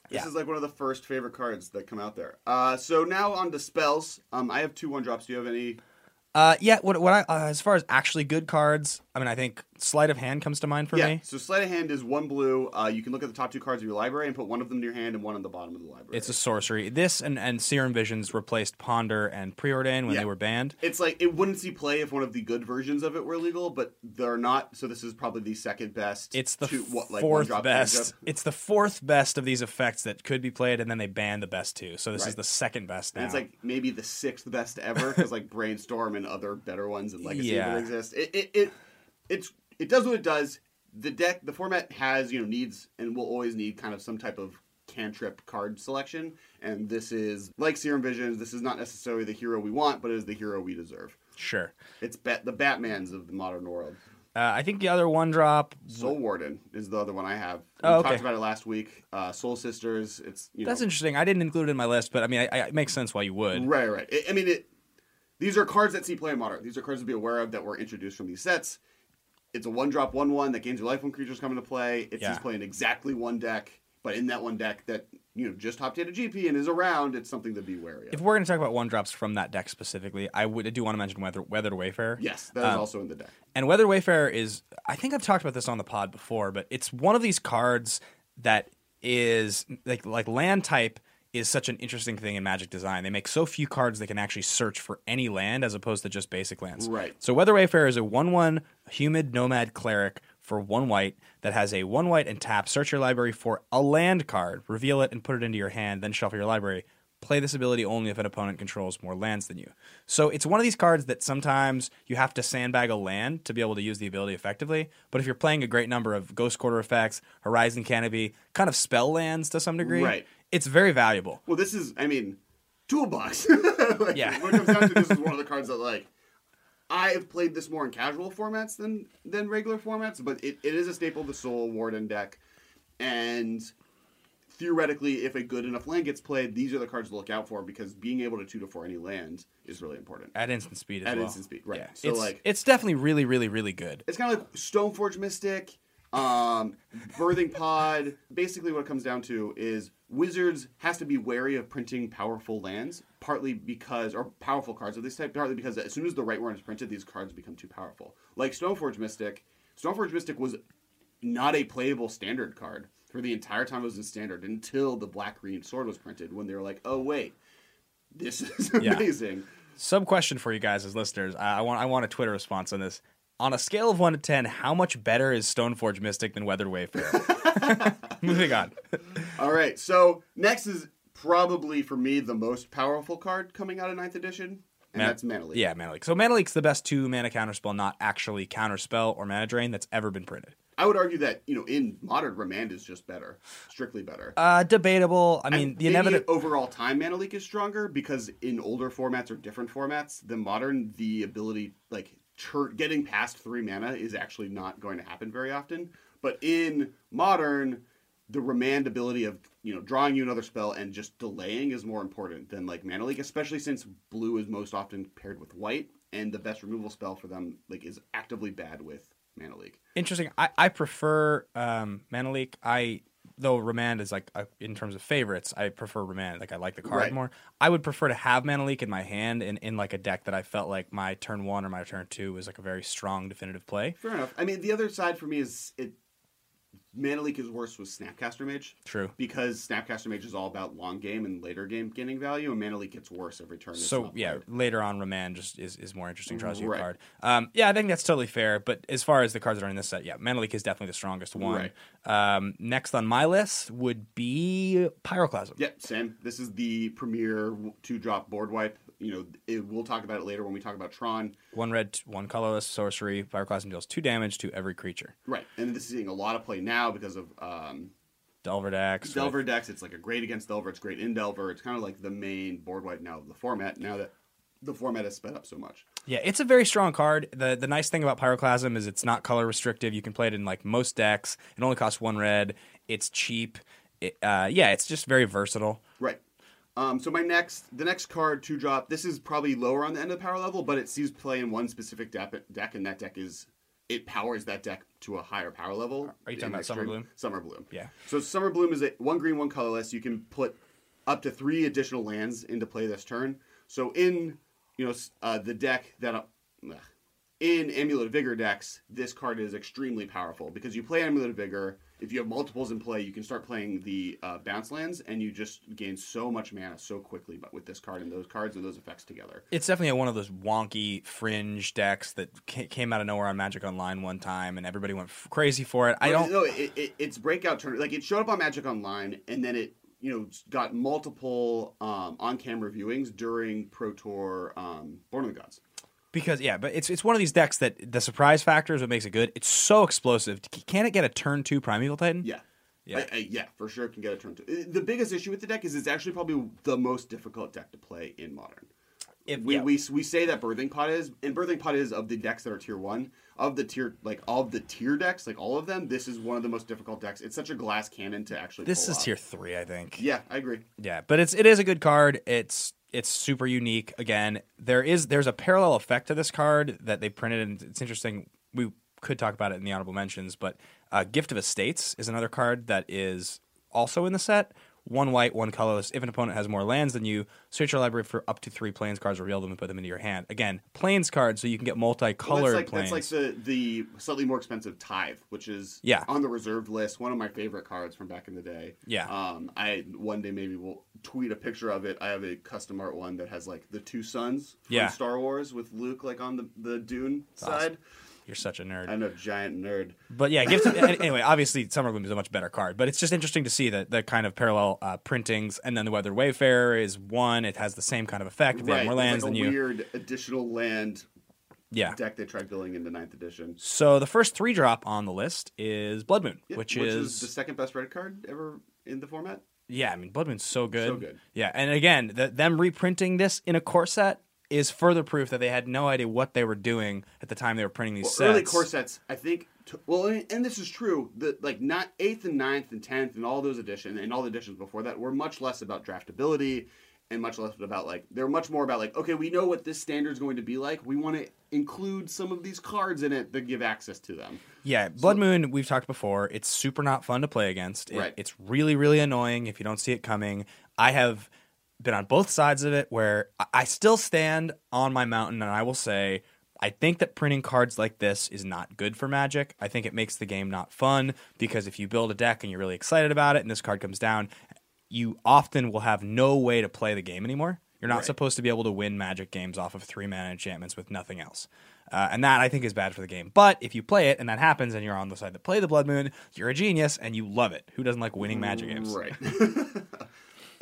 Speaker 2: This
Speaker 3: Yeah.
Speaker 2: is like one of the first favorite cards that come out there. Uh, so now on to spells. Um, I have two one drops. Do you have any?
Speaker 3: Uh, yeah. What what I uh, as far as actually good cards, I mean, I think sleight of hand comes to mind for
Speaker 2: yeah.
Speaker 3: me.
Speaker 2: So sleight of hand is one blue. Uh, you can look at the top two cards of your library and put one of them in your hand and one on the bottom of the library.
Speaker 3: It's a sorcery. This and, and Serum Visions replaced Ponder and Preordain when
Speaker 2: Yeah.
Speaker 3: they were banned.
Speaker 2: It's like it wouldn't see play if one of the good versions of it were legal, but they're not. So this is probably the second best.
Speaker 3: It's the
Speaker 2: two- what, like
Speaker 3: fourth best. It's the fourth best of these effects that could be played, and then they banned the best two. So this is the second best now.
Speaker 2: And it's like maybe the sixth best ever because like brainstorm and other better ones and legacy
Speaker 3: Yeah.
Speaker 2: exist. It, it it it's it does what it does. The deck, the format has you know needs and will always need kind of some type of cantrip card selection. And this is like Serum Visions. This is not necessarily the hero we want, but it is the hero we deserve.
Speaker 3: sure.
Speaker 2: It's bat, the Batman's of the modern world.
Speaker 3: Uh, I think the other one drop.
Speaker 2: Soul Warden is the other one I have. We
Speaker 3: Oh, okay.
Speaker 2: talked about it last week. Uh, Soul Sisters. It's you know
Speaker 3: That's interesting. I didn't include it in my list, but I mean, I, I, it makes sense why you would.
Speaker 2: Right, right. I- I mean, it. These are cards that see play in modern. These are cards to be aware of that were introduced from these sets. It's a one drop, one one that gains your life when creatures come into play. It
Speaker 3: Yeah.
Speaker 2: sees play in exactly one deck, but in that one deck that you know just top eight a GP and is around, it's something to be wary of.
Speaker 3: If we're going to talk about one drops from that deck specifically, I would I do want to mention Weather Weathered Wayfarer.
Speaker 2: yes, that is
Speaker 3: Um,
Speaker 2: also in the deck.
Speaker 3: And Weather Wayfarer is, I think I've talked about this on the pod before, but it's one of these cards that is like like land type is such an interesting thing in Magic design. They make so few cards that can actually search for any land as opposed to just basic lands.
Speaker 2: Right.
Speaker 3: So Weather Wayfarer is a one-one humid nomad cleric for one white that has a one white and tap. Search your library for a land card, reveal it, and put it into your hand. Then shuffle your library. Play this ability only if an opponent controls more lands than you. So it's one of these cards that sometimes you have to sandbag a land to be able to use the ability effectively. But if you're playing a great number of Ghost Quarter effects, Horizon Canopy, kind of spell lands to some degree,
Speaker 2: Right.
Speaker 3: It's very valuable.
Speaker 2: Well, this is, I mean, toolbox. Like,
Speaker 3: Yeah.
Speaker 2: When it comes down to this, is one of the cards that like. I have played this more in casual formats than than regular formats, but it, it is a staple of the Soul Warden deck, and theoretically, if a good enough land gets played, these are the cards to look out for because being able to two to four any land is really important.
Speaker 3: At instant speed as
Speaker 2: At
Speaker 3: well.
Speaker 2: instant speed, right.
Speaker 3: Yeah.
Speaker 2: So,
Speaker 3: it's,
Speaker 2: like-
Speaker 3: it's definitely really, really, really good.
Speaker 2: It's kind of like Stoneforge Mystic, um, Birthing Pod. Basically, what it comes down to is Wizards has to be wary of printing powerful lands, partly because, or powerful cards of this type, partly because as soon as the right one is printed, these cards become too powerful. Like Stoneforge Mystic, Stoneforge Mystic was not a playable standard card for the entire time it was in standard until the black green sword was printed when they were like, oh, wait, this is
Speaker 3: Yeah.
Speaker 2: amazing.
Speaker 3: Sub question for you guys as listeners. I, I want I want a Twitter response on this. On a scale of one to ten, how much better is Stoneforge Mystic than Weathered Wayfarer? Moving on.
Speaker 2: All right, so next is probably for me the most powerful card coming out of 9th edition, and
Speaker 3: Man-
Speaker 2: that's Mana Leak.
Speaker 3: Yeah, Mana Leak. So Mana Leak's the best two mana counterspell, not actually counterspell or mana drain that's ever been printed.
Speaker 2: I would argue that you know in modern Remand is just better, strictly better.
Speaker 3: Uh, debatable. I mean,
Speaker 2: And
Speaker 3: the inevitable.
Speaker 2: overall time Mana Leak is stronger because in older formats or different formats than modern, the ability like getting past three mana is actually not going to happen very often. But in modern, the remand ability of you know drawing you another spell and just delaying is more important than like Mana Leak, especially since blue is most often paired with white, and the best removal spell for them like is actively bad with Mana Leak.
Speaker 3: Interesting. I, I prefer um, Mana Leak. I though Remand is like uh, in terms of favorites, I prefer Remand. Like I like the card
Speaker 2: Right.
Speaker 3: more. I would prefer to have Mana Leak in my hand in, in like a deck that I felt like my turn one or my turn two was like a very strong definitive play.
Speaker 2: Fair enough. I mean, the other side for me is it. Mana Leak is worse with Snapcaster Mage.
Speaker 3: True.
Speaker 2: because Snapcaster Mage is all about long game and later game gaining value, and Mana Leak gets worse every turn.
Speaker 3: So yeah,
Speaker 2: played.
Speaker 3: later on Remand just is, is more interesting. Draws you a card. Um, yeah, I think that's totally fair. But as far as the cards that are in this set, yeah, Mana Leak is definitely the strongest one. Um, next on my list would be Pyroclasm.
Speaker 2: yeah, same. This is the premier two drop board wipe. You know, it, we'll talk about it later when we talk about Tron.
Speaker 3: One red, one colorless sorcery. Pyroclasm deals two damage to every creature.
Speaker 2: Right, and this is seeing a lot of play now because of um,
Speaker 3: Delver decks. with-
Speaker 2: Delver decks. It's like a great against Delver. It's great in Delver. It's kind of like the main board wipe now of the format. Now that the format has sped up so much.
Speaker 3: Yeah, it's a very strong card. the The nice thing about Pyroclasm is it's not color restrictive. You can play it in like most decks. It only costs one red. It's cheap. It, uh, yeah, it's just very versatile.
Speaker 2: Right. Um, so my next, the next card to drop. This is probably lower on the end of the power level, but it sees play in one specific deck, deck and that deck is it powers that deck to a higher power level.
Speaker 3: Are you talking about Summer Bloom?
Speaker 2: Summer Bloom.
Speaker 3: Yeah.
Speaker 2: So Summer Bloom is a one green, one colorless. You can put up to three additional lands into play this turn. So in you know, uh, the deck that uh, in Amulet of Vigor decks, this card is extremely powerful because you play Amulet of Vigor. If you have multiples in play, you can start playing the uh, bounce lands, and you just gain so much mana so quickly. But with this card and those cards and those effects together,
Speaker 3: It's definitely one of those wonky fringe decks that came out of nowhere on Magic Online one time, and everybody went f- crazy for it. I don't.
Speaker 2: No, it, it, it's breakout turn. Like it showed up on Magic Online, and then it you know got multiple um, on-camera viewings during Pro Tour um, Born of the Gods.
Speaker 3: Because yeah, but it's it's one of these decks that the surprise factor is what makes it good. It's so explosive. Can it get a turn two Primeval Titan?
Speaker 2: Yeah.
Speaker 3: Yeah.
Speaker 2: I- I- yeah, for sure can get a turn two. The biggest issue with the deck is it's actually probably the most difficult deck to play in Modern.
Speaker 3: If-
Speaker 2: we,
Speaker 3: yeah.
Speaker 2: we we say that Birthing Pod is, and Birthing Pod is of the decks that are tier one of the tier like of the tier decks, like all of them. This is one of the most difficult decks. It's such a glass cannon to actually.
Speaker 3: This is
Speaker 2: off.
Speaker 3: tier three, I think.
Speaker 2: Yeah, I agree.
Speaker 3: Yeah, but it's it is a good card. It's it's super unique. Again, there is there's a parallel effect to this card that they printed, and it's interesting. We could talk about it in the honorable mentions, but uh, Gift of Estates is another card that is also in the set. One white, one colorless. If an opponent has more lands than you, search your library for up to three plains cards, reveal them, and put them into your hand. Again, plains cards, so you can get
Speaker 2: Well,
Speaker 3: multicolored
Speaker 2: that's like
Speaker 3: plains.
Speaker 2: that's like the the slightly more expensive Tithe, which is
Speaker 3: Yeah.
Speaker 2: on the reserved list. One of my favorite cards from back in the day.
Speaker 3: Yeah.
Speaker 2: Um, I one day maybe will tweet a picture of it. I have a custom art one that has like the two suns from
Speaker 3: Yeah.
Speaker 2: Star Wars with Luke like on the the Dune
Speaker 3: awesome.
Speaker 2: side.
Speaker 3: You're such a nerd.
Speaker 2: I'm a giant nerd.
Speaker 3: But yeah, Gift anyway, obviously Summer Bloom is a much better card, but it's just interesting to see that the kind of parallel uh, printings, and then the Weather Wayfarer is one. It has the same kind of effect. If they have more lands
Speaker 2: like
Speaker 3: than
Speaker 2: a
Speaker 3: you.
Speaker 2: weird additional land
Speaker 3: Yeah.
Speaker 2: deck they tried building into ninth edition.
Speaker 3: So the first three drop on the list is Blood Moon,
Speaker 2: Yeah,
Speaker 3: which,
Speaker 2: which
Speaker 3: is,
Speaker 2: the second best red card ever in the format.
Speaker 3: yeah, I mean Blood Moon's so good.
Speaker 2: So good.
Speaker 3: Yeah, and again, the, them reprinting this in a core set is further proof that they had no idea what they were doing at the time they were printing these
Speaker 2: Well,
Speaker 3: sets.
Speaker 2: early core sets, I think. T- well, and, and this is true. The like not eighth and ninth and tenth and all those editions and all the editions before that were much less about draftability and much less about like they're much more about like okay, we know what this standard is going to be like. We want to include some of these cards in it that give access to them.
Speaker 3: Yeah, Blood Moon, we've talked before. It's super not fun to play against. It-
Speaker 2: Right.
Speaker 3: It's really, really annoying if you don't see it coming. I have been on both sides of it where I- I still stand on my mountain and I will say, I think that printing cards like this is not good for Magic. I think it makes the game not fun because if you build a deck and you're really excited about it and this card comes down, you often will have no way to play the game anymore. You're not
Speaker 2: Right.
Speaker 3: supposed to be able to win Magic games off of three mana enchantments with nothing else. Uh, and that I think is bad for the game. But if you play it and that happens and you're on the side that play the Blood Moon, you're a genius and you love it. Who doesn't like winning Magic games?
Speaker 2: Right.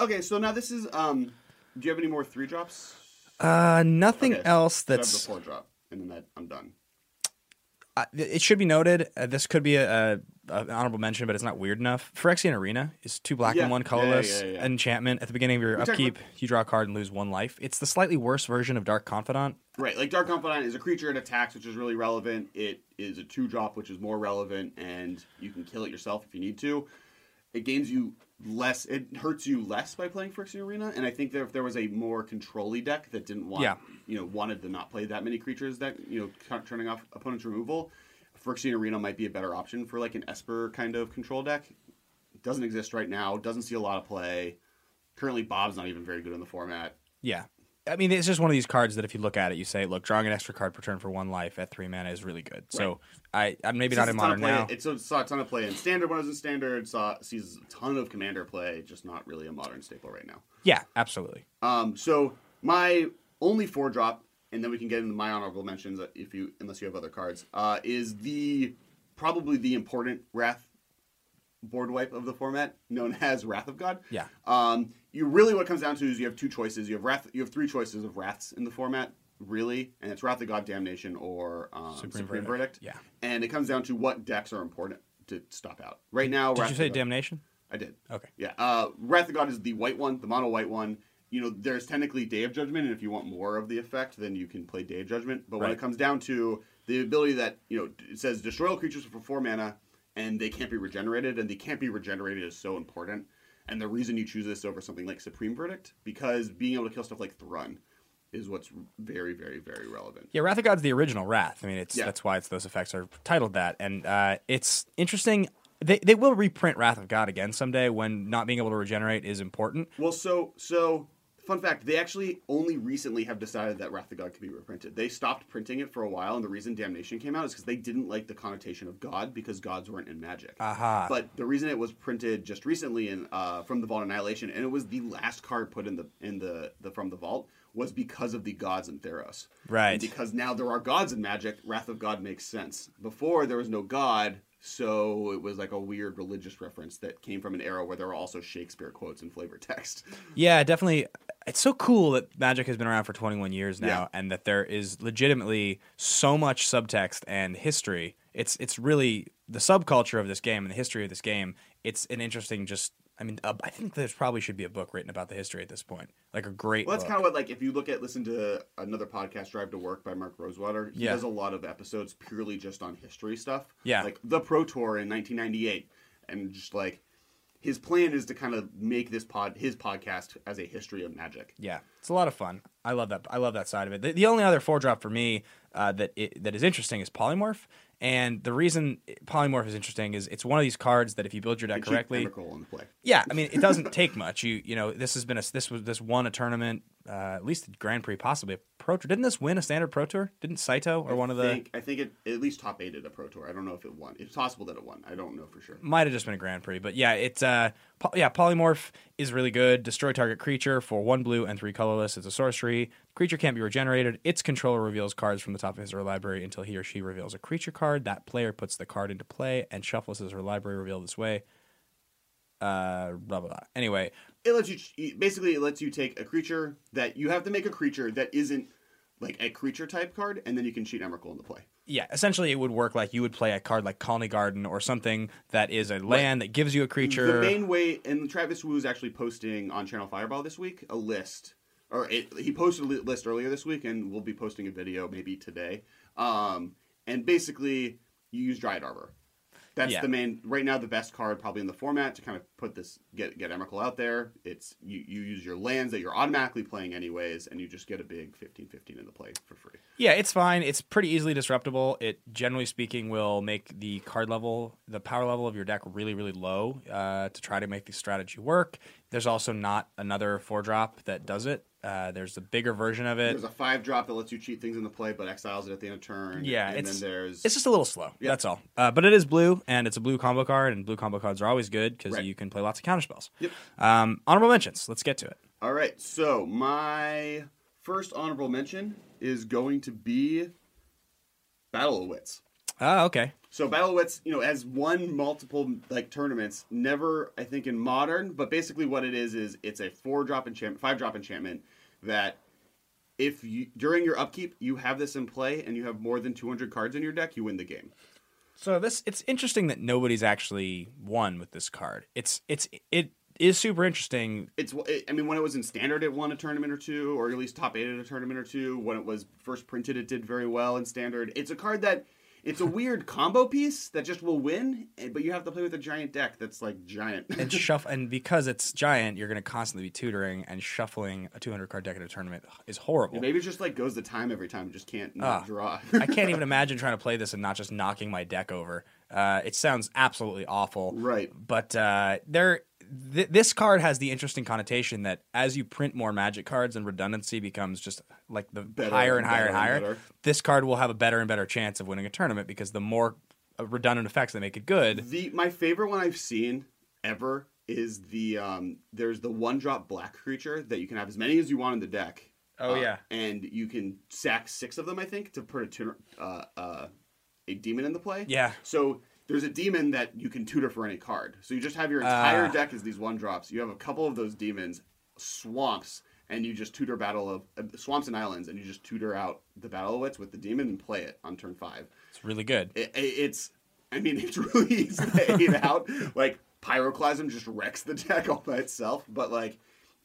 Speaker 2: okay, so now this is. um Do you have any more three drops?
Speaker 3: Uh, nothing
Speaker 2: Okay,
Speaker 3: else
Speaker 2: so I have
Speaker 3: that's.
Speaker 2: the four drop, and then that I'm done.
Speaker 3: Uh, it should be noted. Uh, this could be a, a, an honorable mention, but it's not weird enough. Phyrexian Arena is two black
Speaker 2: Yeah,
Speaker 3: and one colorless
Speaker 2: yeah, yeah.
Speaker 3: enchantment. At the beginning of your upkeep, you draw a card and lose one life. It's the slightly worse version of Dark Confidant.
Speaker 2: Right, like Dark Confidant is a creature it attacks, which is really relevant. It is a two drop, which is more relevant, and you can kill it yourself if you need to. It gains you less. It hurts you less by playing Phyrexian Arena, and I think that if there was a more control-y deck that didn't want,
Speaker 3: Yeah.
Speaker 2: you know, wanted to not play that many creatures that you know, turning off opponent's removal, Phyrexian Arena might be a better option for like an Esper kind of control deck. It doesn't exist right now. Doesn't see a lot of play. Currently, Bob's not even very good in the format.
Speaker 3: Yeah. I mean, it's just one of these cards that if you look at it, you say, look, drawing an extra card per turn for one life at three mana is really good. So I, I'm maybe not in modern
Speaker 2: play-
Speaker 3: now.
Speaker 2: It saw a ton of play in standard when it was in standard. Saw sees a ton of commander play, just not really a modern staple right now.
Speaker 3: Yeah, absolutely.
Speaker 2: Um, so my only four drop, and then we can get into my honorable mentions uh, if you unless you have other cards. Uh, is the probably the important Wrath board wipe of the format, known as Wrath of God.
Speaker 3: Yeah.
Speaker 2: Um, you really what it comes down to is you have two choices. You have wrath. You have three choices of wraths in the format, really, and it's Wrath of God, Damnation, or um,
Speaker 3: Supreme
Speaker 2: Supreme,
Speaker 3: Verdict.
Speaker 2: Verdict.
Speaker 3: Yeah.
Speaker 2: And it comes down to what decks are important to stop out. Right now,
Speaker 3: Did
Speaker 2: Wrath
Speaker 3: you
Speaker 2: of
Speaker 3: say
Speaker 2: God-
Speaker 3: Damnation?
Speaker 2: I did.
Speaker 3: Okay.
Speaker 2: Yeah. Uh, Wrath of God is the white one, the mono white one. You know, there's technically Day of Judgment, and if you want more of the effect, then you can play Day of Judgment. But when it comes down to the ability that, you know, it says destroy all creatures for four mana, and they can't be regenerated, and they can't be regenerated is so important. And the reason you choose this over something like Supreme Verdict, because being able to kill stuff like Thrun is what's very, very, very relevant.
Speaker 3: Yeah, Wrath of God's the original Wrath. I mean, it's
Speaker 2: Yeah.
Speaker 3: that's why it's those effects are titled that, and uh, it's interesting. They they will reprint Wrath of God again someday when not being able to regenerate is important.
Speaker 2: Well, so so Fun fact: They actually only recently have decided that Wrath of God can be reprinted. They stopped printing it for a while, and the reason Damnation came out is because they didn't like the connotation of God because gods weren't in Magic.
Speaker 3: Aha.
Speaker 2: But the reason it was printed just recently in uh, from the Vault Annihilation, and it was the last card put in the in the, the from the vault, was because of the gods in Theros.
Speaker 3: Right.
Speaker 2: And because now there are gods in Magic, Wrath of God makes sense. Before there was no god, so it was like a weird religious reference that came from an era where there were also Shakespeare quotes and flavor text.
Speaker 3: Yeah, definitely. It's so cool that Magic has been around for 21 years now,
Speaker 2: Yeah.
Speaker 3: and that there is legitimately so much subtext and history. It's it's really the subculture of this game and the history of this game. It's an interesting, just I mean, uh, I think there probably should be a book written about the history at this point, like a great.
Speaker 2: Well, that's kind of what like if you look at listen to another podcast, Drive to Work by Mark Rosewater. He
Speaker 3: Yeah.
Speaker 2: does a lot of episodes purely just on history stuff.
Speaker 3: Yeah.
Speaker 2: like the Pro Tour in 1998, and just like his plan is to kind of make this pod his podcast as a history of Magic.
Speaker 3: Yeah, it's a lot of fun. I love that. I love that side of it. The, the only other four drop for me uh, that it, that is interesting is polymorph, and the reason polymorph is interesting is it's one of these cards that if you build your deck correctly,
Speaker 2: Emrakul the play.
Speaker 3: yeah, I mean it doesn't take much. You you know this has been a this was this won a tournament, uh, at least Grand Prix, possibly a Pro Tour. Didn't this win a standard Pro Tour? Didn't Saito or one of the
Speaker 2: think, I think it at least top eight at a Pro Tour. I don't know if it won. It's possible that it won. I don't know for sure.
Speaker 3: might have just been a Grand Prix, but yeah, it's uh, po- yeah, polymorph is really good. Destroy target creature for one blue and three colorless. It's a sorcery. Creature can't be regenerated. Its controller reveals cards from the top of his or her library until he or she reveals a creature card. That player puts the card into play and shuffles his or her library reveal this way. Uh, blah blah blah. Anyway,
Speaker 2: It lets you basically it lets you take a creature that you have to make a creature that isn't like a creature type card, and then you can cheat Emrakul into play.
Speaker 3: yeah, essentially it would work like you would play a card like Colony Garden or something that is a land that gives you a creature.
Speaker 2: The main way, and Travis Woo is actually posting on Channel Fireball this week a list, or it, he posted a list earlier this week, and we'll be posting a video maybe today. Um, and basically, you use Dryad Arbor. That's
Speaker 3: Yeah.
Speaker 2: the main right now the best card probably in the format to kind of put this get get Emrakul out there. It's you, you use your lands that you're automatically playing anyways, and you just get a big 15-15 in the play for free.
Speaker 3: Yeah, it's fine. It's pretty easily disruptible. It generally speaking will make the card level, the power level of your deck really, really low uh, to try to make the strategy work. There's also not another four drop that does it. Uh, there's a bigger version of it.
Speaker 2: There's a five drop that lets you cheat things in the play, but exiles it at the end of turn.
Speaker 3: Yeah,
Speaker 2: and
Speaker 3: it's-
Speaker 2: then there's
Speaker 3: It's just a little slow. That's all. Uh, but it is blue, and it's a blue combo card, and blue combo cards are always good because
Speaker 2: Right.
Speaker 3: you can play lots of counterspells.
Speaker 2: Yep.
Speaker 3: Um, honorable mentions. Let's get to it.
Speaker 2: All right, so my first honorable mention is going to be Battle of Wits.
Speaker 3: Ah, okay.
Speaker 2: So Battle of Wits, you know, has won multiple like tournaments. Never, I think, in modern, but basically what it is is it's a four drop enchantment, five drop enchantment that if you during your upkeep you have this in play and you have more than 200 cards in your deck, you win the game.
Speaker 3: So this it's interesting that nobody's actually won with this card. It's it's it is super interesting.
Speaker 2: It's, it, I mean, when it was in standard, it won a tournament or two, or at least top eight at a tournament or two. When it was first printed, it did very well in standard. It's a card that it's a weird combo piece that just will win, eh, but you have to play with a giant deck that's like giant.
Speaker 3: and shuff and because it's giant, you're going to constantly be tutoring and shuffling a 200 card deck in a tournament is horrible.
Speaker 2: Maybe it just like goes the time every time, just can't
Speaker 3: Ah.
Speaker 2: draw.
Speaker 3: I can't even imagine trying to play this and not just knocking my deck over. Uh, it sounds absolutely awful.
Speaker 2: Right.
Speaker 3: But uh, there, th- this card has the interesting connotation that as you print more Magic cards and redundancy becomes just like the
Speaker 2: Better
Speaker 3: higher
Speaker 2: and
Speaker 3: higher and
Speaker 2: better and
Speaker 3: higher, this card will have a better and better chance of winning a tournament because the more uh, redundant effects that make it good.
Speaker 2: the my favorite one I've seen ever is the um. There's the one drop black creature that you can have as many as you want in the deck.
Speaker 3: Oh,
Speaker 2: Uh,
Speaker 3: yeah.
Speaker 2: and you can sack six of them, I think, to put a uh, uh, a demon in the play.
Speaker 3: Yeah.
Speaker 2: So there's a demon that you can tutor for any card. So you just have your entire
Speaker 3: Ah.
Speaker 2: deck as these one drops. You have a couple of those demons, swamps, and you just tutor battle of uh, swamps and islands, and you just tutor out the battle of wits with the demon and play it on turn five.
Speaker 3: It's really good.
Speaker 2: It, it- it's, I mean, it's really easy to hate out. Like pyroclasm just wrecks the deck all by itself, but like.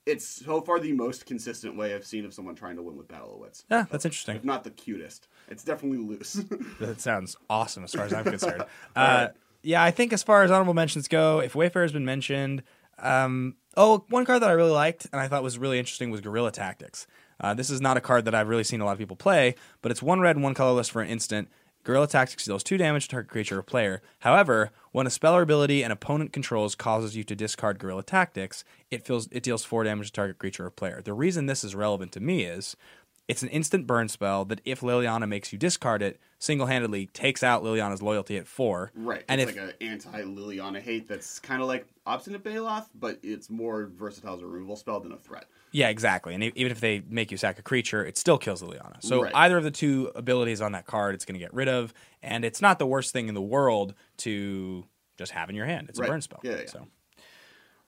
Speaker 2: It's so far the most consistent way I've seen of someone trying to win with Battle of Wits.
Speaker 3: Yeah, that's interesting.
Speaker 2: If not the cutest. It's definitely loose.
Speaker 3: That sounds awesome as far as I'm concerned. uh, yeah, I think as far as honorable mentions go, if Wayfair has been mentioned, um, oh, one card that I really liked and I thought was really interesting was Guerrilla Tactics. Uh, this is not a card that I've really seen a lot of people play, but it's one red and one colorless for an instant. Guerrilla Tactics deals two damage to target creature or player. However, when a spell or ability an opponent controls causes you to discard Guerrilla Tactics, it feels it deals four damage to target creature or player. The reason this is relevant to me is it's an instant burn spell that if Liliana makes you discard it, single handedly takes out Liliana's loyalty at four.
Speaker 2: Right.
Speaker 3: And
Speaker 2: it's
Speaker 3: if
Speaker 2: like an anti Liliana hate that's kind of like Obstinate Baloth, but it's more versatile as a removal spell than a threat.
Speaker 3: Yeah, exactly. And even if they make you sack a creature, it still kills Liliana. So
Speaker 2: Right.
Speaker 3: either of the two abilities on that card, it's going to get rid of, and it's not the worst thing in the world to just have in your hand. It's
Speaker 2: Right.
Speaker 3: a burn spell.
Speaker 2: Yeah, yeah.
Speaker 3: So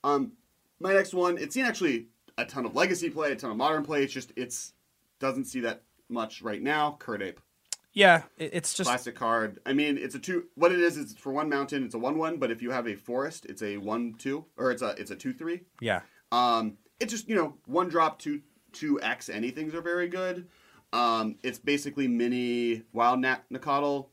Speaker 2: Um, my next one, it's seen actually a ton of legacy play, a ton of modern play. It's just it's doesn't see that much right now. Kird Ape,
Speaker 3: yeah, it's just
Speaker 2: classic card. I mean, it's a two. What it is is for one mountain, it's a one one. But if you have a forest, it's a one two, or it's a it's a two three.
Speaker 3: yeah,
Speaker 2: Um, it's just you know one drop two two X anything's are very good. Um, it's basically mini Wild Nat Nacatl.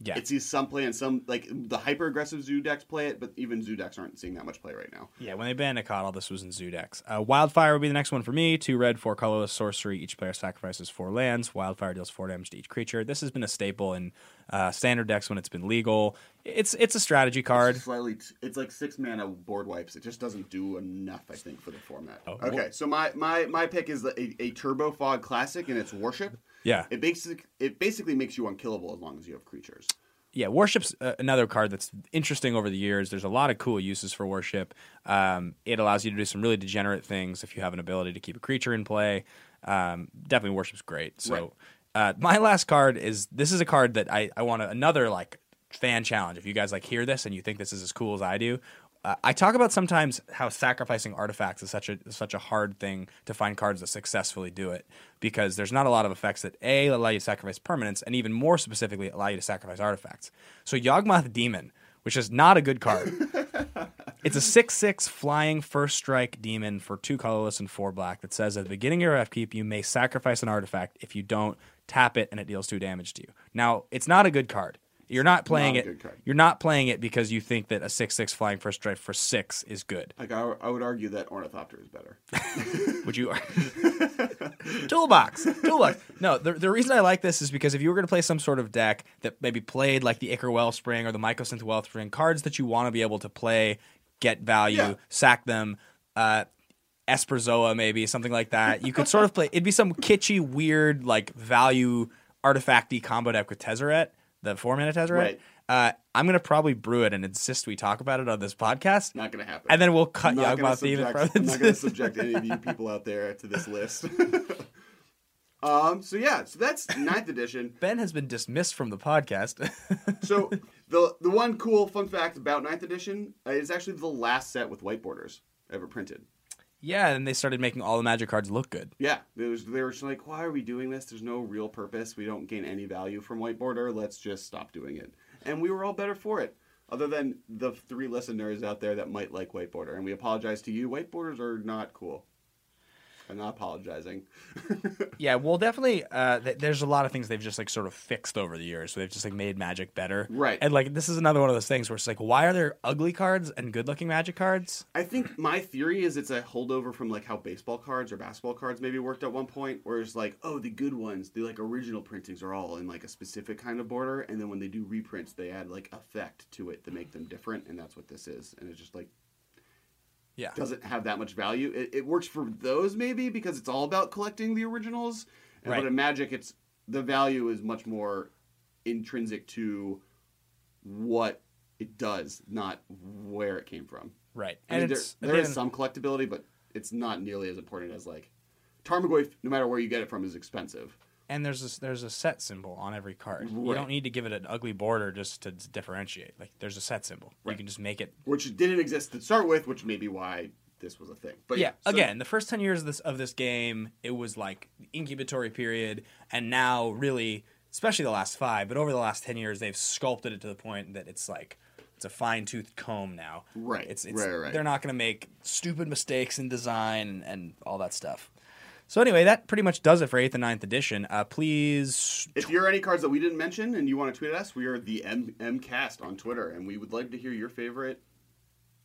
Speaker 3: yeah.
Speaker 2: It sees some play and some like the hyper aggressive zoo decks play it, but even zoo decks aren't seeing that much play right now.
Speaker 3: Yeah, when they banned Nacatl, this was in Zoo decks. Uh, Wildfire would be the next one for me. Two red, four colorless sorcery. Each player sacrifices four lands. Wildfire deals four damage to each creature. This has been a staple in uh, standard decks when it's been legal. It's it's a strategy card.
Speaker 2: It's slightly, t- it's like six mana board wipes. It just doesn't do enough, I think, for the format.
Speaker 3: Oh,
Speaker 2: okay,
Speaker 3: well-
Speaker 2: so my my my pick is a, a Turbo Fog Classic, and it's Worship.
Speaker 3: Yeah,
Speaker 2: It basic it basically makes you unkillable as long as you have creatures.
Speaker 3: yeah. Worship's uh, another card that's interesting over the years. There's a lot of cool uses for worship. Um, it allows you to do some really degenerate things if you have an ability to keep a creature in play. Um, definitely, worship's great. So,
Speaker 2: Right.
Speaker 3: Uh, my last card is this is a card that I I want another like fan challenge. If you guys like hear this and you think this is as cool as I do. Uh, I talk about sometimes how sacrificing artifacts is such a such a hard thing to find cards that successfully do it because there's not a lot of effects that a allow you to sacrifice permanents and even more specifically allow you to sacrifice artifacts. So Yawgmoth Demon, which is not a good card. it's a six six flying first strike demon for two colorless and four black that says at the beginning of your upkeep you may sacrifice an artifact if you don't tap it and it deals two damage to you. Now it's not a good card. You're not playing
Speaker 2: not
Speaker 3: it. You're not playing it because you think that a six six flying first strike for six is good.
Speaker 2: Like I, I would argue that Ornithopter is better.
Speaker 3: Would you? Toolbox. Toolbox. No, the, the reason I like this is because if you were going to play some sort of deck that maybe played like the Ichor Wellspring or the Mycosynth Wellspring, cards that you want to be able to play, get value,
Speaker 2: Yeah.
Speaker 3: sack them, uh, Esperzoa maybe, something like that. You could sort of play, it'd be some kitschy, weird, like value artifacty combo deck with Tezzeret, the four mana Tezzeret.
Speaker 2: Right.
Speaker 3: Uh, I'm going to probably brew it and insist we talk about it on this podcast.
Speaker 2: Not gonna happen.
Speaker 3: And then we'll cut
Speaker 2: I'm not gonna
Speaker 3: Yawgmoth Demon
Speaker 2: subject-
Speaker 3: from
Speaker 2: I'm not going to subject any of you people out there to this list. um. So yeah. So that's ninth edition.
Speaker 3: Ben has been dismissed from the podcast.
Speaker 2: So the the one cool fun fact about ninth edition uh, is actually the last set with white borders ever printed.
Speaker 3: yeah, and they started making all the magic cards look good.
Speaker 2: Yeah, they was they were just like, why are we doing this? There's no real purpose. We don't gain any value from white border. Let's just stop doing it. And we were all better for it. Other than the three listeners out there that might like white border, and we apologize to you. White borders are not cool. I'm not apologizing.
Speaker 3: Yeah, well, definitely. Uh, th- there's a lot of things they've just like sort of fixed over the years. So they've just like made Magic better,
Speaker 2: Right.
Speaker 3: And like this is another one of those things where it's like, why are there ugly cards and good-looking Magic cards?
Speaker 2: I think my theory is it's a holdover from like how baseball cards or basketball cards maybe worked at one point, where it's like, oh, the good ones, the like original printings are all in like a specific kind of border, and then when they do reprints, they add like effect to it to make them different, and that's what this is. And it's just like
Speaker 3: Yeah,
Speaker 2: doesn't have that much value. It, it works for those maybe because it's all about collecting the originals, and,
Speaker 3: Right.
Speaker 2: but in Magic, it's the value is much more intrinsic to what it does, not where it came from.
Speaker 3: right.
Speaker 2: I
Speaker 3: And
Speaker 2: mean, there, there is some collectability, but it's not nearly as important as like Tarmogoyf. No matter where you get it from, is expensive.
Speaker 3: And there's a, there's a set symbol on every card. You don't need to give it an ugly border just to differentiate. Like there's a set symbol. You can just make it
Speaker 2: which didn't exist to start with, which may be why this was a thing. But
Speaker 3: yeah,
Speaker 2: so-
Speaker 3: again, the first ten years of this of this game, it was like incubatory period, and now really, especially the last five, but over the last ten years, they've sculpted it to the point that it's like it's a fine toothed comb now.
Speaker 2: Right,
Speaker 3: It's, it's
Speaker 2: right, right.
Speaker 3: they're not going to make stupid mistakes in design and, and all that stuff. So anyway, that pretty much does it for eighth and ninth edition. Uh, please,
Speaker 2: If you're any cards that we didn't mention and you want to tweet at us, we are the M MCast on Twitter, and we would like to hear your favorite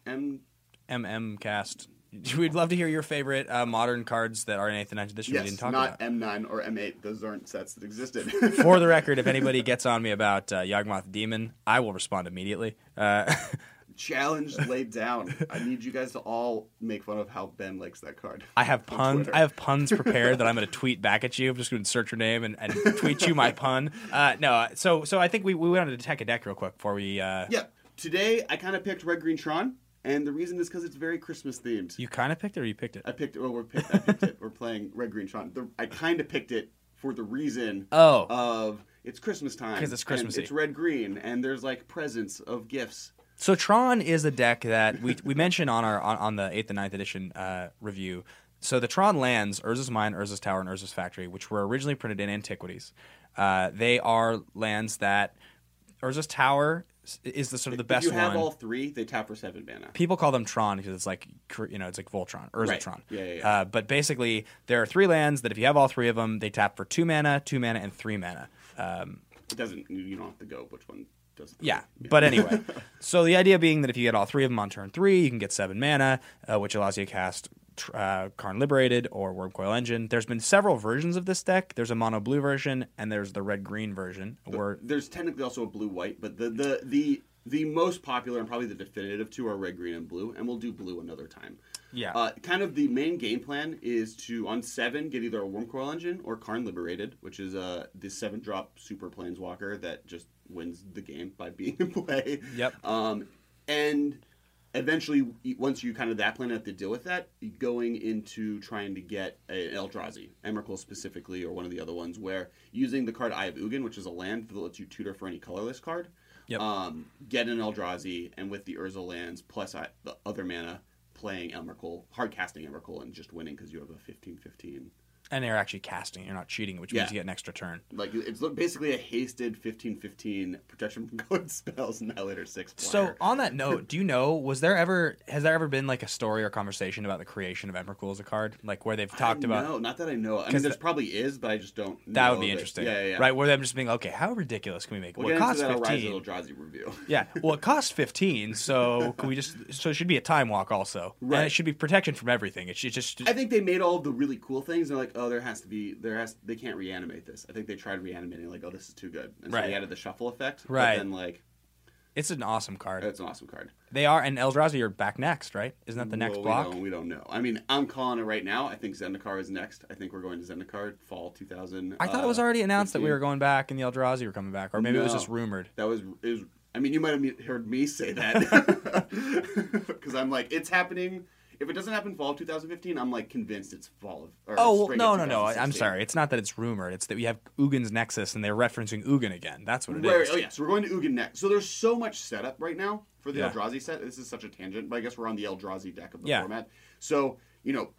Speaker 2: M
Speaker 3: MM cast We'd love to hear your favorite uh, modern cards that are in 8th and 9th edition we
Speaker 2: Yes,
Speaker 3: didn't talk
Speaker 2: not
Speaker 3: about.
Speaker 2: M9 or M8. Those aren't sets that existed.
Speaker 3: For the record, if anybody gets on me about uh, Yawgmoth Demon, I will respond immediately. Uh,
Speaker 2: Challenge laid down. I need you guys to all make fun of how Ben likes that card.
Speaker 3: I have puns. I have puns prepared that I'm going to tweet back at you. I'm just going to search your name and, and tweet you my pun. Uh, no, so so I think we, we went on to tech a deck real quick before we. Uh,
Speaker 2: Yeah. Today I kind of picked Red Green Tron, and the reason is because it's very Christmas themed.
Speaker 3: You kind of picked it, or you picked it?
Speaker 2: I picked. Well, we're picked, I picked it. We're playing Red Green Tron. The, I kind of picked it for the reason
Speaker 3: Oh,
Speaker 2: of it's Christmas time
Speaker 3: 'Cause it's
Speaker 2: and
Speaker 3: Christmassy.
Speaker 2: It's red green, and there's like presents of gifts.
Speaker 3: So Tron is a deck that we we mentioned on our on, on the eighth and 9th edition uh, review. So the Tron lands, Urza's Mine, Urza's Tower, and Urza's Factory, which were originally printed in Antiquities, uh, they are lands that Urza's Tower is the sort of the best
Speaker 2: if you have
Speaker 3: one.
Speaker 2: all three, they tap for seven mana.
Speaker 3: People call them Tron because it's like you know it's like Voltron, Urzatron.
Speaker 2: Right. Yeah, yeah, yeah.
Speaker 3: Uh, but basically, there are three lands that if you have all three of them, they tap for two mana, two mana, and three mana. Um,
Speaker 2: It doesn't. You don't have to go which one does. it.
Speaker 3: Yeah, but anyway, so the idea being that if you get all three of them on turn three, you can get seven mana, uh, which allows you to cast uh, Karn Liberated or Wurmcoil Engine. There's been several versions of this deck. There's a mono blue version and there's the red green version. Where
Speaker 2: There's technically also a blue white, but the the the the most popular and probably the definitive two are red, green, and blue, and we'll do blue another time.
Speaker 3: yeah,
Speaker 2: Uh, kind of the main game plan is to on seven get either a Wurmcoil Engine or Karn Liberated, which is uh the seven drop super planeswalker that just wins the game by being in play.
Speaker 3: Yep.
Speaker 2: Um, and eventually, once you kind of that plan have to deal with that, going into trying to get an Eldrazi, Emrakul specifically, or one of the other ones, where using the card Eye of Ugin, which is a land that lets you tutor for any colorless card,
Speaker 3: Yep.
Speaker 2: um, get an Eldrazi, and with the Urza lands plus I, the other mana, playing Emrakul, hard casting Emrakul, and just winning because you have a 15-15.
Speaker 3: And they're actually casting. You're not cheating, which
Speaker 2: Yeah.
Speaker 3: means you get an extra turn.
Speaker 2: Like it's basically a hasted 15-15 protection from code spells later six.
Speaker 3: So
Speaker 2: flyer.
Speaker 3: on that note, do you know was there ever has there ever been like a story or conversation about the creation of Emrakul as a card, like where they've talked about
Speaker 2: No, not that I know. I
Speaker 3: 'Cause
Speaker 2: mean, there's
Speaker 3: the-
Speaker 2: probably is, but I just don't.
Speaker 3: that
Speaker 2: know
Speaker 3: would be
Speaker 2: of it.
Speaker 3: interesting,
Speaker 2: Yeah, yeah, yeah.
Speaker 3: right? Where them just being okay, how ridiculous can we make? it?
Speaker 2: We'll
Speaker 3: well, it
Speaker 2: get
Speaker 3: costs
Speaker 2: into that Rise
Speaker 3: fifteen.
Speaker 2: of Eldrazi review.
Speaker 3: Yeah, well, it costs fifteen, so can we just? So it should be a time walk also, and
Speaker 2: Right.
Speaker 3: it should be protection from everything. It should just.
Speaker 2: I think they made all of the really cool things. And they're like, oh, there has to be, there has, they can't reanimate this. I think they tried reanimating, like, oh, this is too good, and so
Speaker 3: Right.
Speaker 2: they added the shuffle effect.
Speaker 3: Right.
Speaker 2: Then like,
Speaker 3: it's an awesome card.
Speaker 2: it's an awesome card.
Speaker 3: They are, and Eldrazi are back next, right? Isn't that the next
Speaker 2: Well,
Speaker 3: block?
Speaker 2: We don't, we don't know. I mean, I'm calling it right now. I think Zendikar is next. I think we're going to Zendikar fall 2000.
Speaker 3: I thought it was
Speaker 2: uh,
Speaker 3: already announced that we
Speaker 2: 15.
Speaker 3: were going back and the Eldrazi were coming back, or maybe it was
Speaker 2: No.
Speaker 3: just rumored.
Speaker 2: That was is. I mean, you might have heard me say that because I'm like, it's happening. If it doesn't happen fall of 2015, I'm like convinced it's fall of. Or
Speaker 3: Oh well, no, no, no! I'm sorry. It's not that it's rumored. It's that we have Ugin's Nexus, and they're referencing Ugin again. That's what it is.
Speaker 2: Right, oh yeah, so we're going to Ugin next. So there's so much setup right now for the
Speaker 3: Yeah.
Speaker 2: Eldrazi set. This is such a tangent, but I guess we're on the Eldrazi deck of the
Speaker 3: Yeah.
Speaker 2: format. So you know,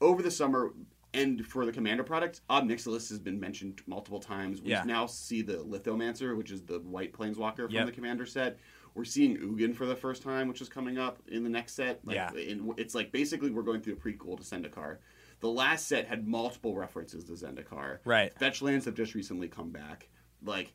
Speaker 2: over the summer and for the Commander product, Ob Nixilis has been mentioned multiple times. We
Speaker 3: Yeah.
Speaker 2: now see the Lithomancer, which is the white planeswalker from
Speaker 3: Yep.
Speaker 2: the Commander set. We're seeing Ugin for the first time, which is coming up in the next set. Like,
Speaker 3: Yeah.
Speaker 2: in- it's like basically we're going through a prequel to Zendikar. The last set had multiple references to Zendikar.
Speaker 3: Right.
Speaker 2: Fetch lands have just recently come back. Like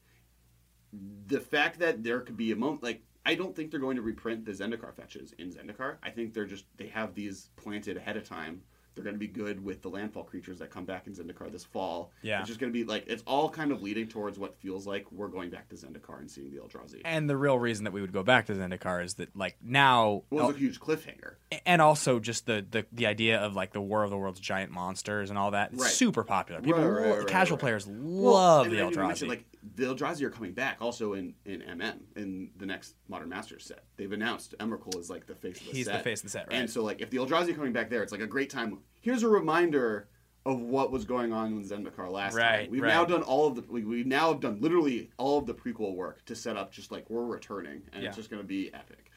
Speaker 2: the fact that there could be a moment like I don't think they're going to reprint the Zendikar fetches in Zendikar. I think they're just they have these planted ahead of time. They're going to be good with the landfall creatures that come back in Zendikar this fall.
Speaker 3: Yeah.
Speaker 2: it's just going to be like it's all kind of leading towards what feels like we're going back to Zendikar and seeing the Eldrazi.
Speaker 3: And the real reason that we would go back to Zendikar is that, like, now,
Speaker 2: Well, it's a huge cliffhanger.
Speaker 3: and also just the, the the idea of like the War of the World's giant monsters and all that. It's
Speaker 2: Right.
Speaker 3: super popular. People,
Speaker 2: Right, right,
Speaker 3: lo- casual players love
Speaker 2: and
Speaker 3: the Eldrazi.
Speaker 2: like the Eldrazi are coming back also in in MM in the next Modern Masters set. They've announced Emrakul is like the face of the
Speaker 3: He's the face of the set, right?
Speaker 2: And so like if the Eldrazi are coming back there, it's like a great time. Here's a reminder of what was going on in Zendikar last
Speaker 3: Right,
Speaker 2: time. We've
Speaker 3: right.
Speaker 2: now done all of the we, we now have done literally all of the prequel work to set up just like we're returning and
Speaker 3: Yeah.
Speaker 2: it's just going to be epic.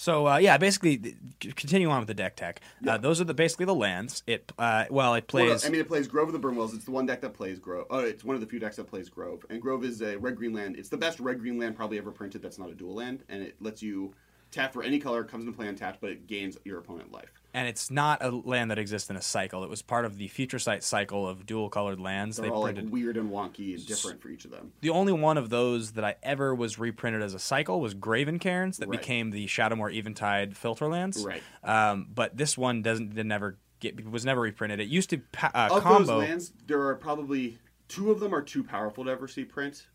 Speaker 3: So uh, yeah, basically, continue on with the deck tech.
Speaker 2: Yeah.
Speaker 3: Uh, those are the basically the lands. It uh, well, it
Speaker 2: Well,
Speaker 3: plays.
Speaker 2: I mean, it plays Grove of the Burnwillows. It's the one deck that plays Grove. Oh, it's one of the few decks that plays Grove. And Grove is a red green land. It's the best red green land probably ever printed. That's not a dual land, and it lets you tap for any color. Comes into play untapped, but it gains your opponent life.
Speaker 3: And it's not a land that exists in a cycle. It was part of the future sight cycle of dual colored lands.
Speaker 2: They're
Speaker 3: they
Speaker 2: all
Speaker 3: printed
Speaker 2: like weird and wonky and different for each of them.
Speaker 3: the only one of those that I ever was reprinted as a cycle was Graven Cairns that
Speaker 2: Right.
Speaker 3: became the Shadowmoor Eventide filter lands.
Speaker 2: Right.
Speaker 3: Um, but this one doesn't did never get was never reprinted. It used to pa- uh,
Speaker 2: Of
Speaker 3: combo.
Speaker 2: those lands, there are probably two of them are too powerful to ever see print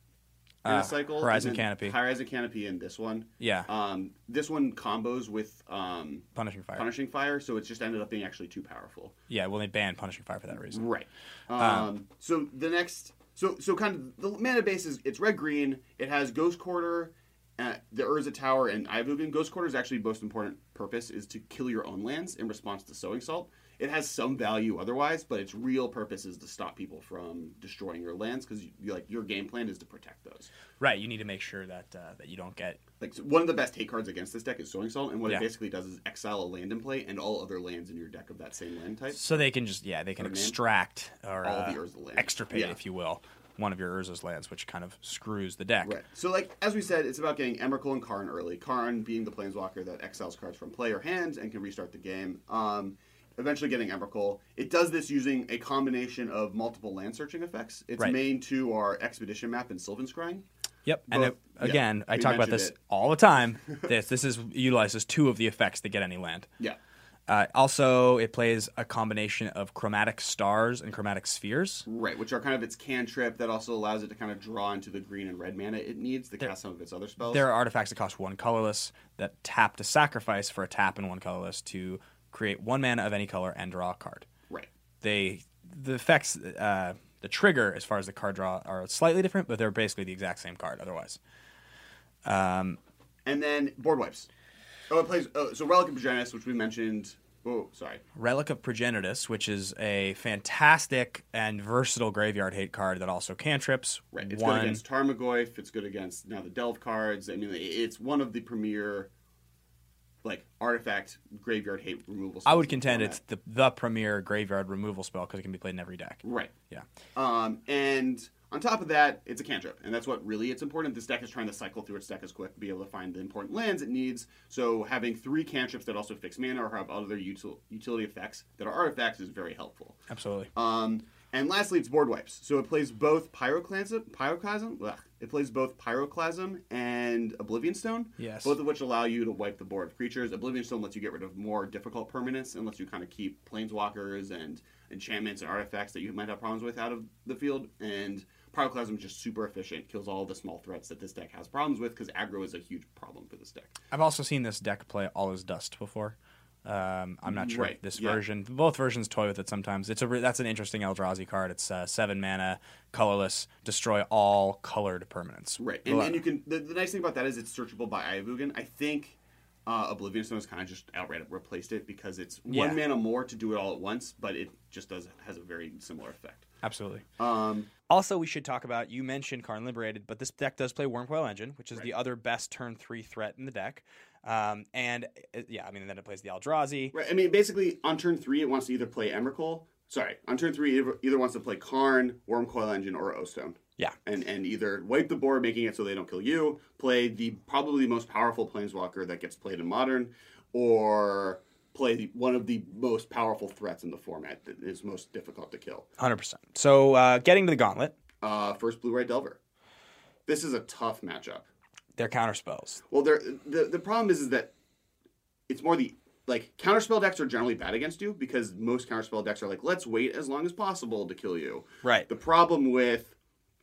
Speaker 2: in
Speaker 3: Uh,
Speaker 2: a cycle.
Speaker 3: Horizon Canopy.
Speaker 2: Horizon Canopy, and this one.
Speaker 3: Yeah.
Speaker 2: Um, this one combos with um,
Speaker 3: Punishing Fire.
Speaker 2: Punishing Fire, so it just ended up being actually too powerful.
Speaker 3: Yeah, well they banned Punishing Fire for that reason.
Speaker 2: Right. Um, so the next, so so kind of the mana base is it's red green. It has Ghost Quarter, uh, the Urza Tower, and Eye of Ugin. Ghost Quarter's actually most important purpose is to kill your own lands in response to Sowing Salt. It has some value otherwise, but its real purpose is to stop people from destroying your lands because you, like your game plan is to protect those.
Speaker 3: Right, you need to make sure that uh, that you don't get
Speaker 2: Like so one of the best hate cards against this deck is Sowing Salt, and what
Speaker 3: Yeah.
Speaker 2: it basically does is exile a land in play and all other lands in your deck of that same land type.
Speaker 3: so they can just yeah they can
Speaker 2: Or
Speaker 3: extract or
Speaker 2: All
Speaker 3: uh,
Speaker 2: the Urza lands.
Speaker 3: extirpate
Speaker 2: Yeah.
Speaker 3: if you will one of your Urza's lands, which kind of screws the deck.
Speaker 2: Right. So, like as we said, it's about getting Emrakul and Karn early. Karn being the planeswalker that exiles cards from player hands and can restart the game. Um, eventually, getting Emrakul. It does this using a combination of multiple land searching effects. Its
Speaker 3: Right.
Speaker 2: main two are Expedition Map and Sylvan Scrying.
Speaker 3: Yep, and it, again,
Speaker 2: yeah,
Speaker 3: I talk about this
Speaker 2: it.
Speaker 3: all the time. this this is utilizes two of the effects to get any land.
Speaker 2: Yeah.
Speaker 3: Uh, also, it plays a combination of chromatic stars and chromatic spheres.
Speaker 2: Right, which are kind of its cantrip that also allows it to kind of draw into the green and red mana it needs to cast some of its other spells.
Speaker 3: There are artifacts that cost one colorless that tap to sacrifice for a tap and one colorless to create one mana of any color and draw a card.
Speaker 2: right.
Speaker 3: They the effects, uh, the trigger as far as the card draw are slightly different, but they're basically the exact same card. Otherwise,
Speaker 2: And then board wipes. Oh, it plays. Oh, so Relic of Progenitus, which we mentioned. Oh, sorry.
Speaker 3: Relic of Progenitus, which is a fantastic and versatile graveyard hate card that also cantrips.
Speaker 2: Right. It's
Speaker 3: one,
Speaker 2: good against Tarmogoyf. It's good against now the Delve cards. I mean, it's one of the premier like artifact graveyard hate removal.
Speaker 3: I would contend it's the the premier graveyard removal spell because it can be played in every deck.
Speaker 2: right.
Speaker 3: Yeah.
Speaker 2: Um, and on top of that, it's a cantrip, and that's what really it's important. This deck is trying to cycle through its deck as quick, to be able to find the important lands it needs. So having three cantrips that also fix mana or have other util- utility effects that are artifacts is very helpful.
Speaker 3: Absolutely.
Speaker 2: Um, and lastly, it's board wipes. So it plays both pyroclasm, pyroclasm. Ugh. It plays both pyroclasm and Oblivion Stone.
Speaker 3: Yes.
Speaker 2: Both of which allow you to wipe the board of creatures. Oblivion Stone lets you get rid of more difficult permanents and lets you kind of keep planeswalkers and enchantments and artifacts that you might have problems with out of the field. And pyroclasm is just super efficient, kills all the small threats that this deck has problems with because aggro is a huge problem for this deck.
Speaker 3: I've also seen this deck play All Is Dust before. Um, I'm not sure
Speaker 2: Right,
Speaker 3: this
Speaker 2: yeah.
Speaker 3: version. Both versions toy with it sometimes. It's a re- that's an interesting Eldrazi card. It's uh, seven mana, colorless, destroy all colored permanents.
Speaker 2: Right, and, and you can. The, the nice thing about that is it's searchable by Eye of Ugin. I think uh, Oblivion Stone has kind of just outright replaced it because it's
Speaker 3: Yeah.
Speaker 2: one mana more to do it all at once, but it just does has a very similar effect.
Speaker 3: Absolutely.
Speaker 2: Um,
Speaker 3: Also, we should talk about you mentioned Karn Liberated, but this deck does play Wurmcoil Engine, which is the other best turn three threat in the deck. Um, and uh, yeah, I mean, then it plays the Eldrazi.
Speaker 2: right, I mean, basically on turn three, it wants to either play Emrakul. Sorry, on turn three, it either, either wants to play Karn, Wurmcoil Engine, or O-Stone.
Speaker 3: Yeah.
Speaker 2: and and either wipe the board, making it so they don't kill you, play the probably most powerful planeswalker that gets played in modern, or play the, one of the most powerful threats in the format that is most difficult to kill.
Speaker 3: 100%. So, uh, getting to the gauntlet,
Speaker 2: Uh, first blue red delver. This is a tough matchup.
Speaker 3: They're counter spells.
Speaker 2: Well, the the problem is is that it's more the like counterspell decks are generally bad against you because most counterspell decks are like let's wait as long as possible to kill you.
Speaker 3: Right.
Speaker 2: The problem with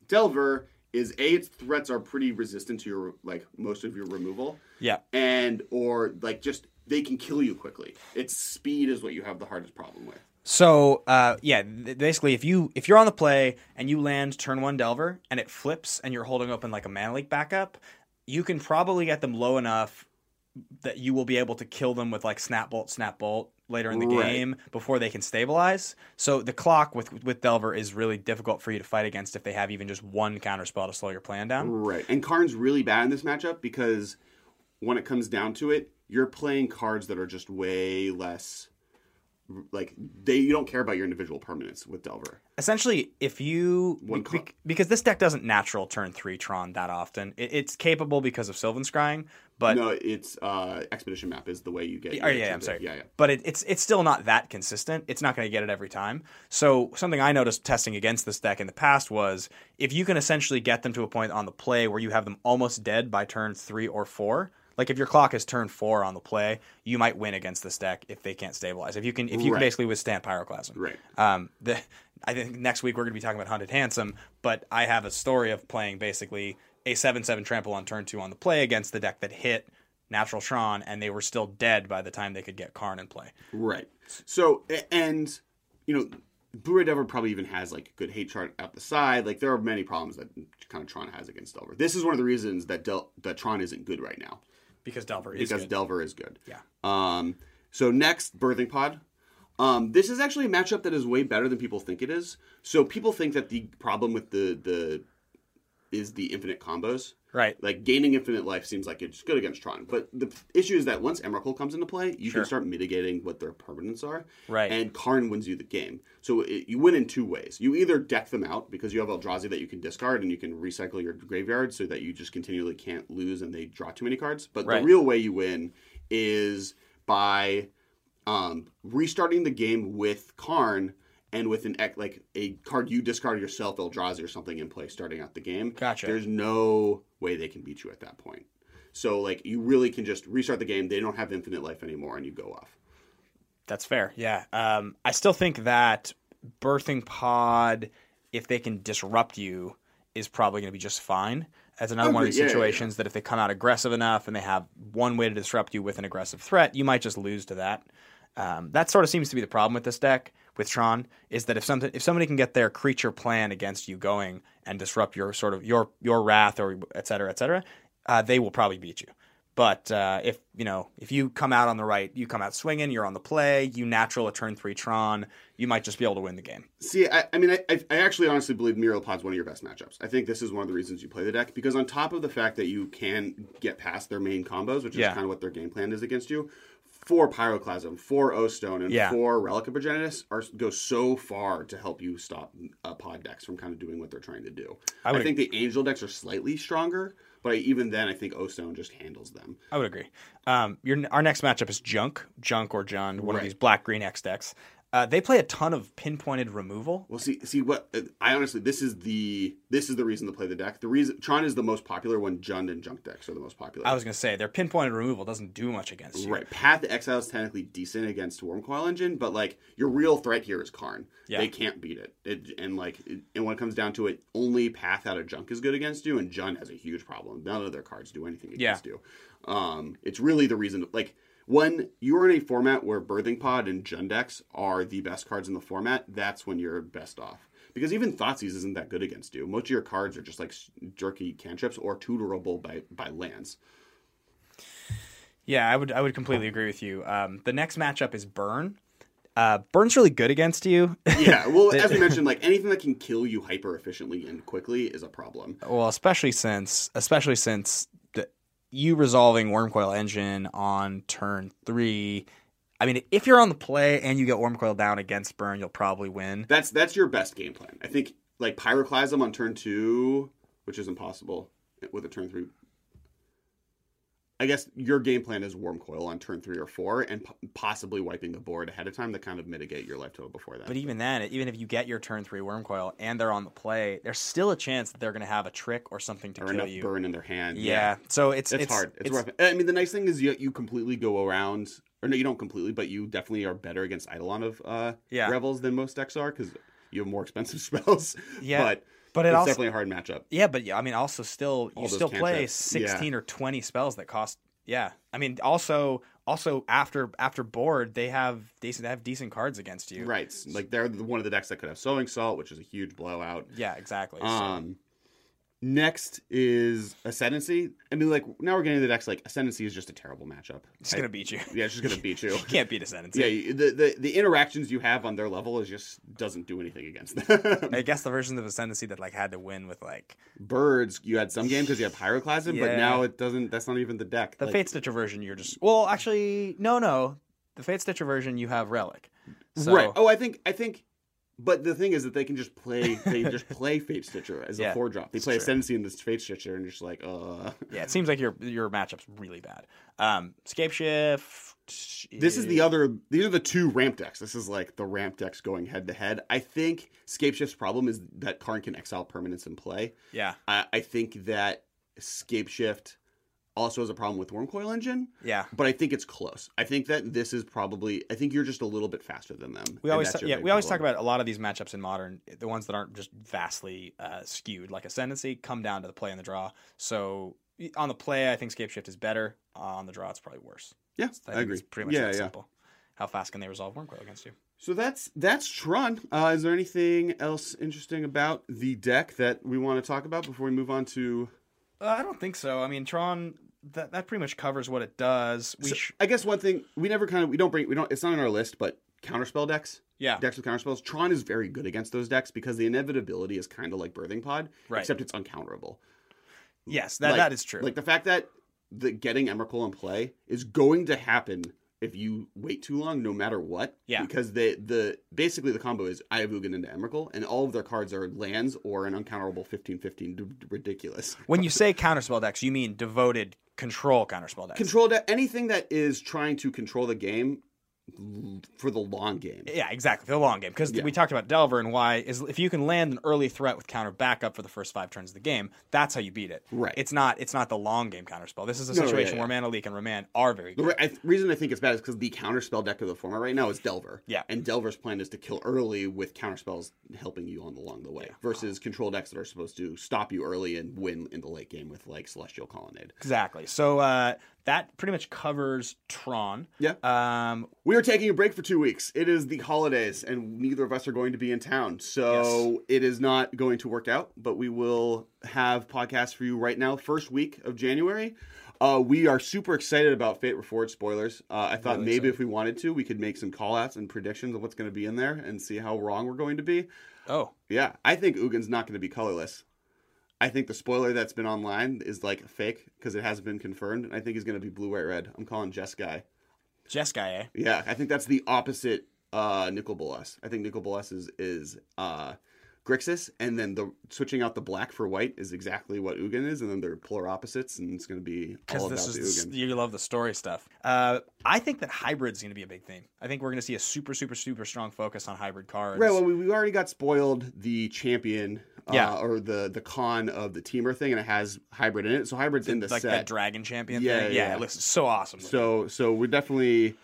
Speaker 2: Delver is a its threats are pretty resistant to your like most of your removal
Speaker 3: Yeah.
Speaker 2: and or like just they can kill you quickly. Its speed is what you have the hardest problem with.
Speaker 3: So uh, yeah, th- basically, if you if you're on the play and you land turn one Delver and it flips and you're holding open like a Mana Leak backup, you can probably get them low enough that you will be able to kill them with like Snap Bolt, Snap Bolt later in the
Speaker 2: Right.
Speaker 3: game before they can stabilize. So the clock with with Delver is really difficult for you to fight against if they have even just one counter spell to slow your plan down.
Speaker 2: Right. And Karn's really bad in this matchup because when it comes down to it, you're playing cards that are just way less like they you don't care about your individual permanents with Delver.
Speaker 3: Essentially, if you
Speaker 2: One
Speaker 3: be- because this deck doesn't natural turn three Tron that often, it, it's capable because of Sylvan Scrying, but
Speaker 2: no, it's uh, expedition map is the way you get.
Speaker 3: Oh
Speaker 2: your
Speaker 3: yeah, I'm sorry.
Speaker 2: Yeah, yeah.
Speaker 3: But it, it's it's still not that consistent. It's not going to get it every time. So something I noticed testing against this deck in the past was if you can essentially get them to a point on the play where you have them almost dead by turn three or four. Like if your clock is turned four on the play, you might win against this deck if they can't stabilize. If you can, if you
Speaker 2: Right.
Speaker 3: can basically withstand pyroclasm.
Speaker 2: Right.
Speaker 3: Um, the, I think next week we're going to be talking about Hunted Handsome, but I have a story of playing basically a seven-seven trample on turn two on the play against the deck that hit Natural Tron, and they were still dead by the time they could get Karn in play.
Speaker 2: Right. So and you know, Blue-Ray Delver probably even has like a good hate chart out the side. Like there are many problems that kind of Tron has against Delver. This is one of the reasons that Del- that Tron isn't good right now
Speaker 3: Because Delver is good.
Speaker 2: because
Speaker 3: good.
Speaker 2: Delver is good.
Speaker 3: Yeah.
Speaker 2: Um. So next, Birthing Pod. Um, this is actually a matchup that is way better than people think it is. So people think that the problem with the the is the infinite combos.
Speaker 3: Right.
Speaker 2: Like gaining infinite life seems like it's good against Tron, but the issue is that once Emrakul comes into play, you
Speaker 3: Sure.
Speaker 2: can start mitigating what their permanents are.
Speaker 3: Right.
Speaker 2: And Karn wins you the game. So it, you win in two ways. You either deck them out because you have Eldrazi that you can discard and you can recycle your graveyard so that you just continually can't lose and they draw too many cards. But
Speaker 3: Right.
Speaker 2: the real way you win is by um, restarting the game with Karn and with an like a card you discard yourself, Eldrazi or something in play starting out the game.
Speaker 3: Gotcha.
Speaker 2: There's no way they can beat you at that point. So like you really can just restart the game. They don't have infinite life anymore, and you go off.
Speaker 3: That's fair. Yeah. Um, I still think that birthing pod, if they can disrupt you, is probably going to be just fine. As another one of these
Speaker 2: Yeah, yeah,
Speaker 3: situations that if they come out aggressive enough and they have one way to disrupt you with an aggressive threat, you might just lose to that. Um, that sort of seems to be the problem with this deck with Tron is that if something if somebody can get their creature plan against you going and disrupt your sort of your your wrath or et cetera et cetera, uh, they will probably beat you. But uh, if you know if you come out on the right, you come out swinging, you're on the play, you natural a turn three Tron, you might just be able to win the game.
Speaker 2: See, I, I mean, I, I- actually honestly believe Melira Pod's one of your best matchups. I think this is one of the reasons you play the deck because on top of the fact that you can get past their main combos, which is
Speaker 3: Yeah.
Speaker 2: kind of what their game plan is against you, four Pyroclasm, four O Stone, and
Speaker 3: Yeah.
Speaker 2: four Relic of Progenitus are go so far to help you stop uh, pod decks from kind of doing what they're trying to do.
Speaker 3: I
Speaker 2: I, think the Angel decks are slightly stronger, but I, even then, I think O Stone just handles them.
Speaker 3: I would agree. Um, your our next matchup is Junk, Junk or Jund, one of these black green X decks. Uh, they play a ton of pinpointed removal.
Speaker 2: Well, see, see what uh, I honestly this is the this is the reason to play the deck. The reason Tron is the most popular when Jund and Junk decks are the most popular.
Speaker 3: I was going to say their pinpointed removal doesn't do much against you.
Speaker 2: Right. Path to Exile is technically decent against Wurmcoil Engine, but like your real threat here is Karn.
Speaker 3: Yeah.
Speaker 2: They can't beat it. it and like it, and when it comes down to it, only Path out of Junk is good against you, and Jund has a huge problem. None of their cards do anything
Speaker 3: Yeah.
Speaker 2: against you. Um, it's really the reason. Like when you're in a format where Birthing Pod and Jund decks are the best cards in the format, that's when you're best off. Because even Thoughtseize isn't that good against you. Most of your cards are just like jerky cantrips or tutorable by by lands.
Speaker 3: Yeah, I would I would completely agree with you. Um, the next matchup is Burn. Uh, Burn's really good against you.
Speaker 2: yeah, well, as we mentioned, like anything that can kill you hyper efficiently and quickly is a problem.
Speaker 3: well, especially since especially since you resolving Wurmcoil Engine on turn three. I mean, if you're on the play and you get Wurmcoil down against Burn, you'll probably win.
Speaker 2: That's that's your best game plan. I think like Pyroclasm on turn two, which is impossible with a turn three. I guess your game plan is Wurmcoil on turn three or four, and po- possibly wiping the board ahead of time to kind of mitigate your life total before that.
Speaker 3: But even then, even if you get your turn three Wurmcoil and they're on the play, there's still a chance that they're going to have a trick or something to
Speaker 2: or
Speaker 3: kill you.
Speaker 2: burn in their hand.
Speaker 3: Yeah. So it's
Speaker 2: It's,
Speaker 3: it's
Speaker 2: hard. It's, rough. I mean, the nice thing is you you completely go around, or no, you don't completely, but you definitely are better against Eidolon of uh,
Speaker 3: Yeah.
Speaker 2: Revels than most decks are because you have more expensive spells.
Speaker 3: Yeah,
Speaker 2: but
Speaker 3: but it
Speaker 2: it's
Speaker 3: also
Speaker 2: definitely a hard matchup.
Speaker 3: Yeah, but yeah, I mean, also still you
Speaker 2: All
Speaker 3: still play sixteen or twenty spells that cost. Yeah, I mean, also also after after board they have decent they have decent cards against you.
Speaker 2: Right, like they're the- one of the decks that could have Sowing Salt, which is a huge blowout.
Speaker 3: Yeah, exactly. So-
Speaker 2: Um, next is Ascendancy. I mean, like now we're getting to the decks. Like Ascendancy is just a terrible matchup.
Speaker 3: it's
Speaker 2: I-
Speaker 3: gonna beat you.
Speaker 2: yeah, it's just gonna beat you.
Speaker 3: You can't beat Ascendancy.
Speaker 2: Yeah, the, the the interactions you have on their level is just doesn't do anything against them.
Speaker 3: I guess the versions of Ascendancy that like had to win with like
Speaker 2: Birds, you had some game because you had Pyroclasm, but now it doesn't. That's not even the deck.
Speaker 3: the
Speaker 2: Like,
Speaker 3: Fate Stitcher version. You're just well, actually, no, no. The Fate Stitcher version, you have Relic. So,
Speaker 2: right. Oh, I think I think. But the thing is that they can just play. They just play Fate Stitcher as
Speaker 3: Yeah,
Speaker 2: a four drop. They play
Speaker 3: true.
Speaker 2: Ascendancy in this Fate Stitcher, and you're just like, uh.
Speaker 3: Yeah, it seems like your your matchup's really bad. Um, Scape Shift.
Speaker 2: This is the other. These are the two ramp decks. This is like the ramp decks going head to head. I think Scape Shift's problem is that Karn can exile permanents in play.
Speaker 3: Yeah,
Speaker 2: I, I think that Scape Shift also has a problem with Wurmcoil Engine,
Speaker 3: yeah.
Speaker 2: but I think it's close. I think that this is probably. I think you're just a little bit faster than them.
Speaker 3: We always ta- yeah we always talk about a lot of these matchups in modern, the ones that aren't just vastly uh, skewed like ascendancy come down to the play and the draw. So on the play, I think Scape Shift is better. Uh, on the draw, it's probably worse.
Speaker 2: Yeah,
Speaker 3: I,
Speaker 2: I,
Speaker 3: think
Speaker 2: agree.
Speaker 3: It's pretty much
Speaker 2: yeah,
Speaker 3: that
Speaker 2: yeah.
Speaker 3: simple. How fast can they resolve Wurmcoil against you?
Speaker 2: So that's that's Tron. Uh, is there anything else interesting about the deck that we want to talk about before we move on to?
Speaker 3: Uh, I don't think so. I mean, Tron that that pretty much covers what it does. We
Speaker 2: So,
Speaker 3: sh-
Speaker 2: I guess one thing we never kind of we don't bring we don't it's not on our list, but counterspell decks.
Speaker 3: yeah,
Speaker 2: Decks with counterspells. Tron is very good against those decks because the inevitability is kind of like Birthing Pod,
Speaker 3: Right.
Speaker 2: except it's uncounterable.
Speaker 3: yes, that
Speaker 2: Like-
Speaker 3: that is true.
Speaker 2: Like the fact that the getting Emrakul in play is going to happen if you wait too long, no matter what.
Speaker 3: Yeah.
Speaker 2: Because they the basically the combo is I have Ugin into Emrakul, and all of their cards are lands or an uncounterable 15-15. D- ridiculous.
Speaker 3: when you say counterspell decks, you mean devoted control counterspell decks.
Speaker 2: Control deck anything that is trying to control the game for the long game.
Speaker 3: Yeah, exactly. For the long game. Because
Speaker 2: Yeah.
Speaker 3: we talked about Delver and why is if you can land an early threat with counter backup for the first five turns of the game, that's how you beat it.
Speaker 2: Right.
Speaker 3: It's not it's not the long game counterspell. This is a
Speaker 2: No,
Speaker 3: situation
Speaker 2: yeah,
Speaker 3: where Mana Leak and Remand are very
Speaker 2: The re- I, reason I think it's bad is because the counterspell deck of the format right now is Delver.
Speaker 3: Yeah.
Speaker 2: And Delver's plan is to kill early with counterspells helping you on along the way, versus control decks that are supposed to stop you early and win in the late game with like Celestial Colonnade.
Speaker 3: Exactly. So uh, that pretty much covers Tron.
Speaker 2: Yeah.
Speaker 3: Um,
Speaker 2: We are taking a break for two weeks. It is the holidays, and neither of us are going to be in town. So it is not going to work out, but we will have podcasts for you right now, first week of January. Uh, we are super excited about Fate Reforged spoilers. Uh, I thought
Speaker 3: Really
Speaker 2: maybe
Speaker 3: excited.
Speaker 2: if we wanted to, we could make some call outs and predictions of what's going to be in there and see how wrong we're going to be.
Speaker 3: oh,
Speaker 2: Yeah, I think Ugin's not going to be colorless. I think the spoiler that's been online is like fake because it hasn't been confirmed. And I think he's going to be blue, white, red. I'm calling Jess Guy.
Speaker 3: Jeskai, eh?
Speaker 2: Yeah, I think that's the opposite uh Nicol Bolas. I think Nicol Bolas is is uh Grixis, and then the switching out the black for white is exactly what Ugin is, and then they're polar opposites, and it's going to be all
Speaker 3: Because
Speaker 2: about
Speaker 3: this
Speaker 2: the
Speaker 3: is
Speaker 2: Ugin.
Speaker 3: you love the story stuff. Uh, I think that hybrid's going to be a big thing. I think we're going to see a super, super, super strong focus on hybrid cards.
Speaker 2: Right. Well, we, we already got spoiled the champion, uh,
Speaker 3: Yeah.
Speaker 2: or the the con of the teamer thing, and it has hybrid in it. So hybrid's in the
Speaker 3: like
Speaker 2: set.
Speaker 3: that dragon champion
Speaker 2: Yeah,
Speaker 3: thing.
Speaker 2: yeah.
Speaker 3: it looks so awesome.
Speaker 2: So so we're definitely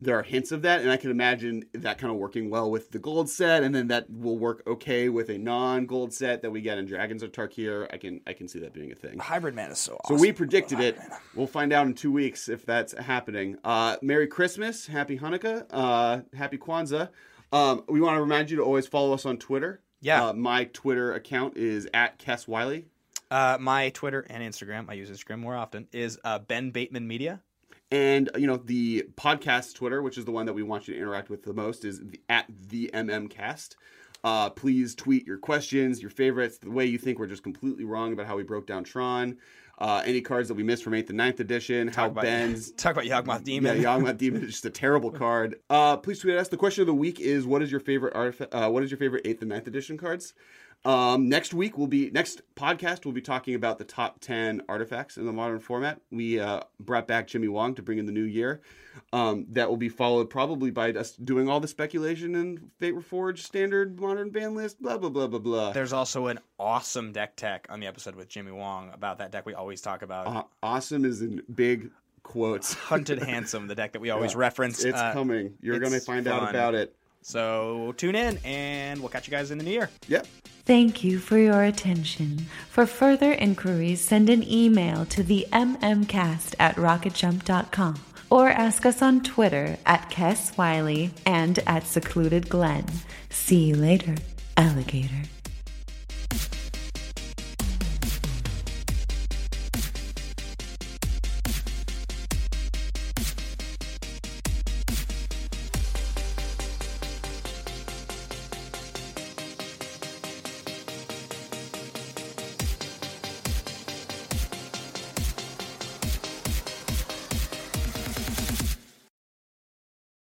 Speaker 2: there are hints of that, and I can imagine that kind of working well with the gold set, and then that will work okay with a non-gold set that we get in Dragons of Tarkir. I can I can see that being a thing.
Speaker 3: hybrid man is so
Speaker 2: So we predicted it. We'll find out in two weeks if that's happening. Uh, Merry Christmas, Happy Hanukkah, uh, Happy Kwanzaa. Um, we want to remind you to always follow us on Twitter.
Speaker 3: Yeah.
Speaker 2: Uh, my Twitter account is at Kess Wiley.
Speaker 3: Uh, my Twitter and Instagram, I use Instagram more often, is uh, Ben Bateman Media.
Speaker 2: And you know the podcast Twitter, which is the one that we want you to interact with the most, is the, at the MMCast. Uh, please tweet your questions, your favorites, the way you think we're just completely wrong about how we broke down Tron, uh, any cards that we missed from 8th and 9th edition, how
Speaker 3: Talk about,
Speaker 2: Ben's
Speaker 3: talk about Yawgmoth Demon.
Speaker 2: Yeah, Yawgmoth Demon is just a terrible card. Uh, please tweet us. The question of the week is: What is your favorite artifact? Uh, what is your favorite eighth and 9th edition cards? Um, next week will be next podcast. We'll be talking about the top ten artifacts in the modern format. We uh, brought back Jimmy Wong to bring in the new year. Um, that will be followed probably by us doing all the speculation and Fate Reforged standard modern ban list. Blah blah blah blah blah.
Speaker 3: There's also an awesome deck tech on the episode with Jimmy Wong about that deck we always talk about.
Speaker 2: Aw- awesome is in big quotes.
Speaker 3: Hunted Handsome, the deck that we always
Speaker 2: Yeah,
Speaker 3: reference.
Speaker 2: It's
Speaker 3: Uh,
Speaker 2: coming. You're gonna find out about it.
Speaker 3: So tune in, and we'll catch you guys in the new year.
Speaker 2: Yep.
Speaker 1: Thank you for your attention. For further inquiries, send an email to the mmcast at rocketjump.com or ask us on Twitter at Kess Wiley and at Secluded Glen. See you later, alligator.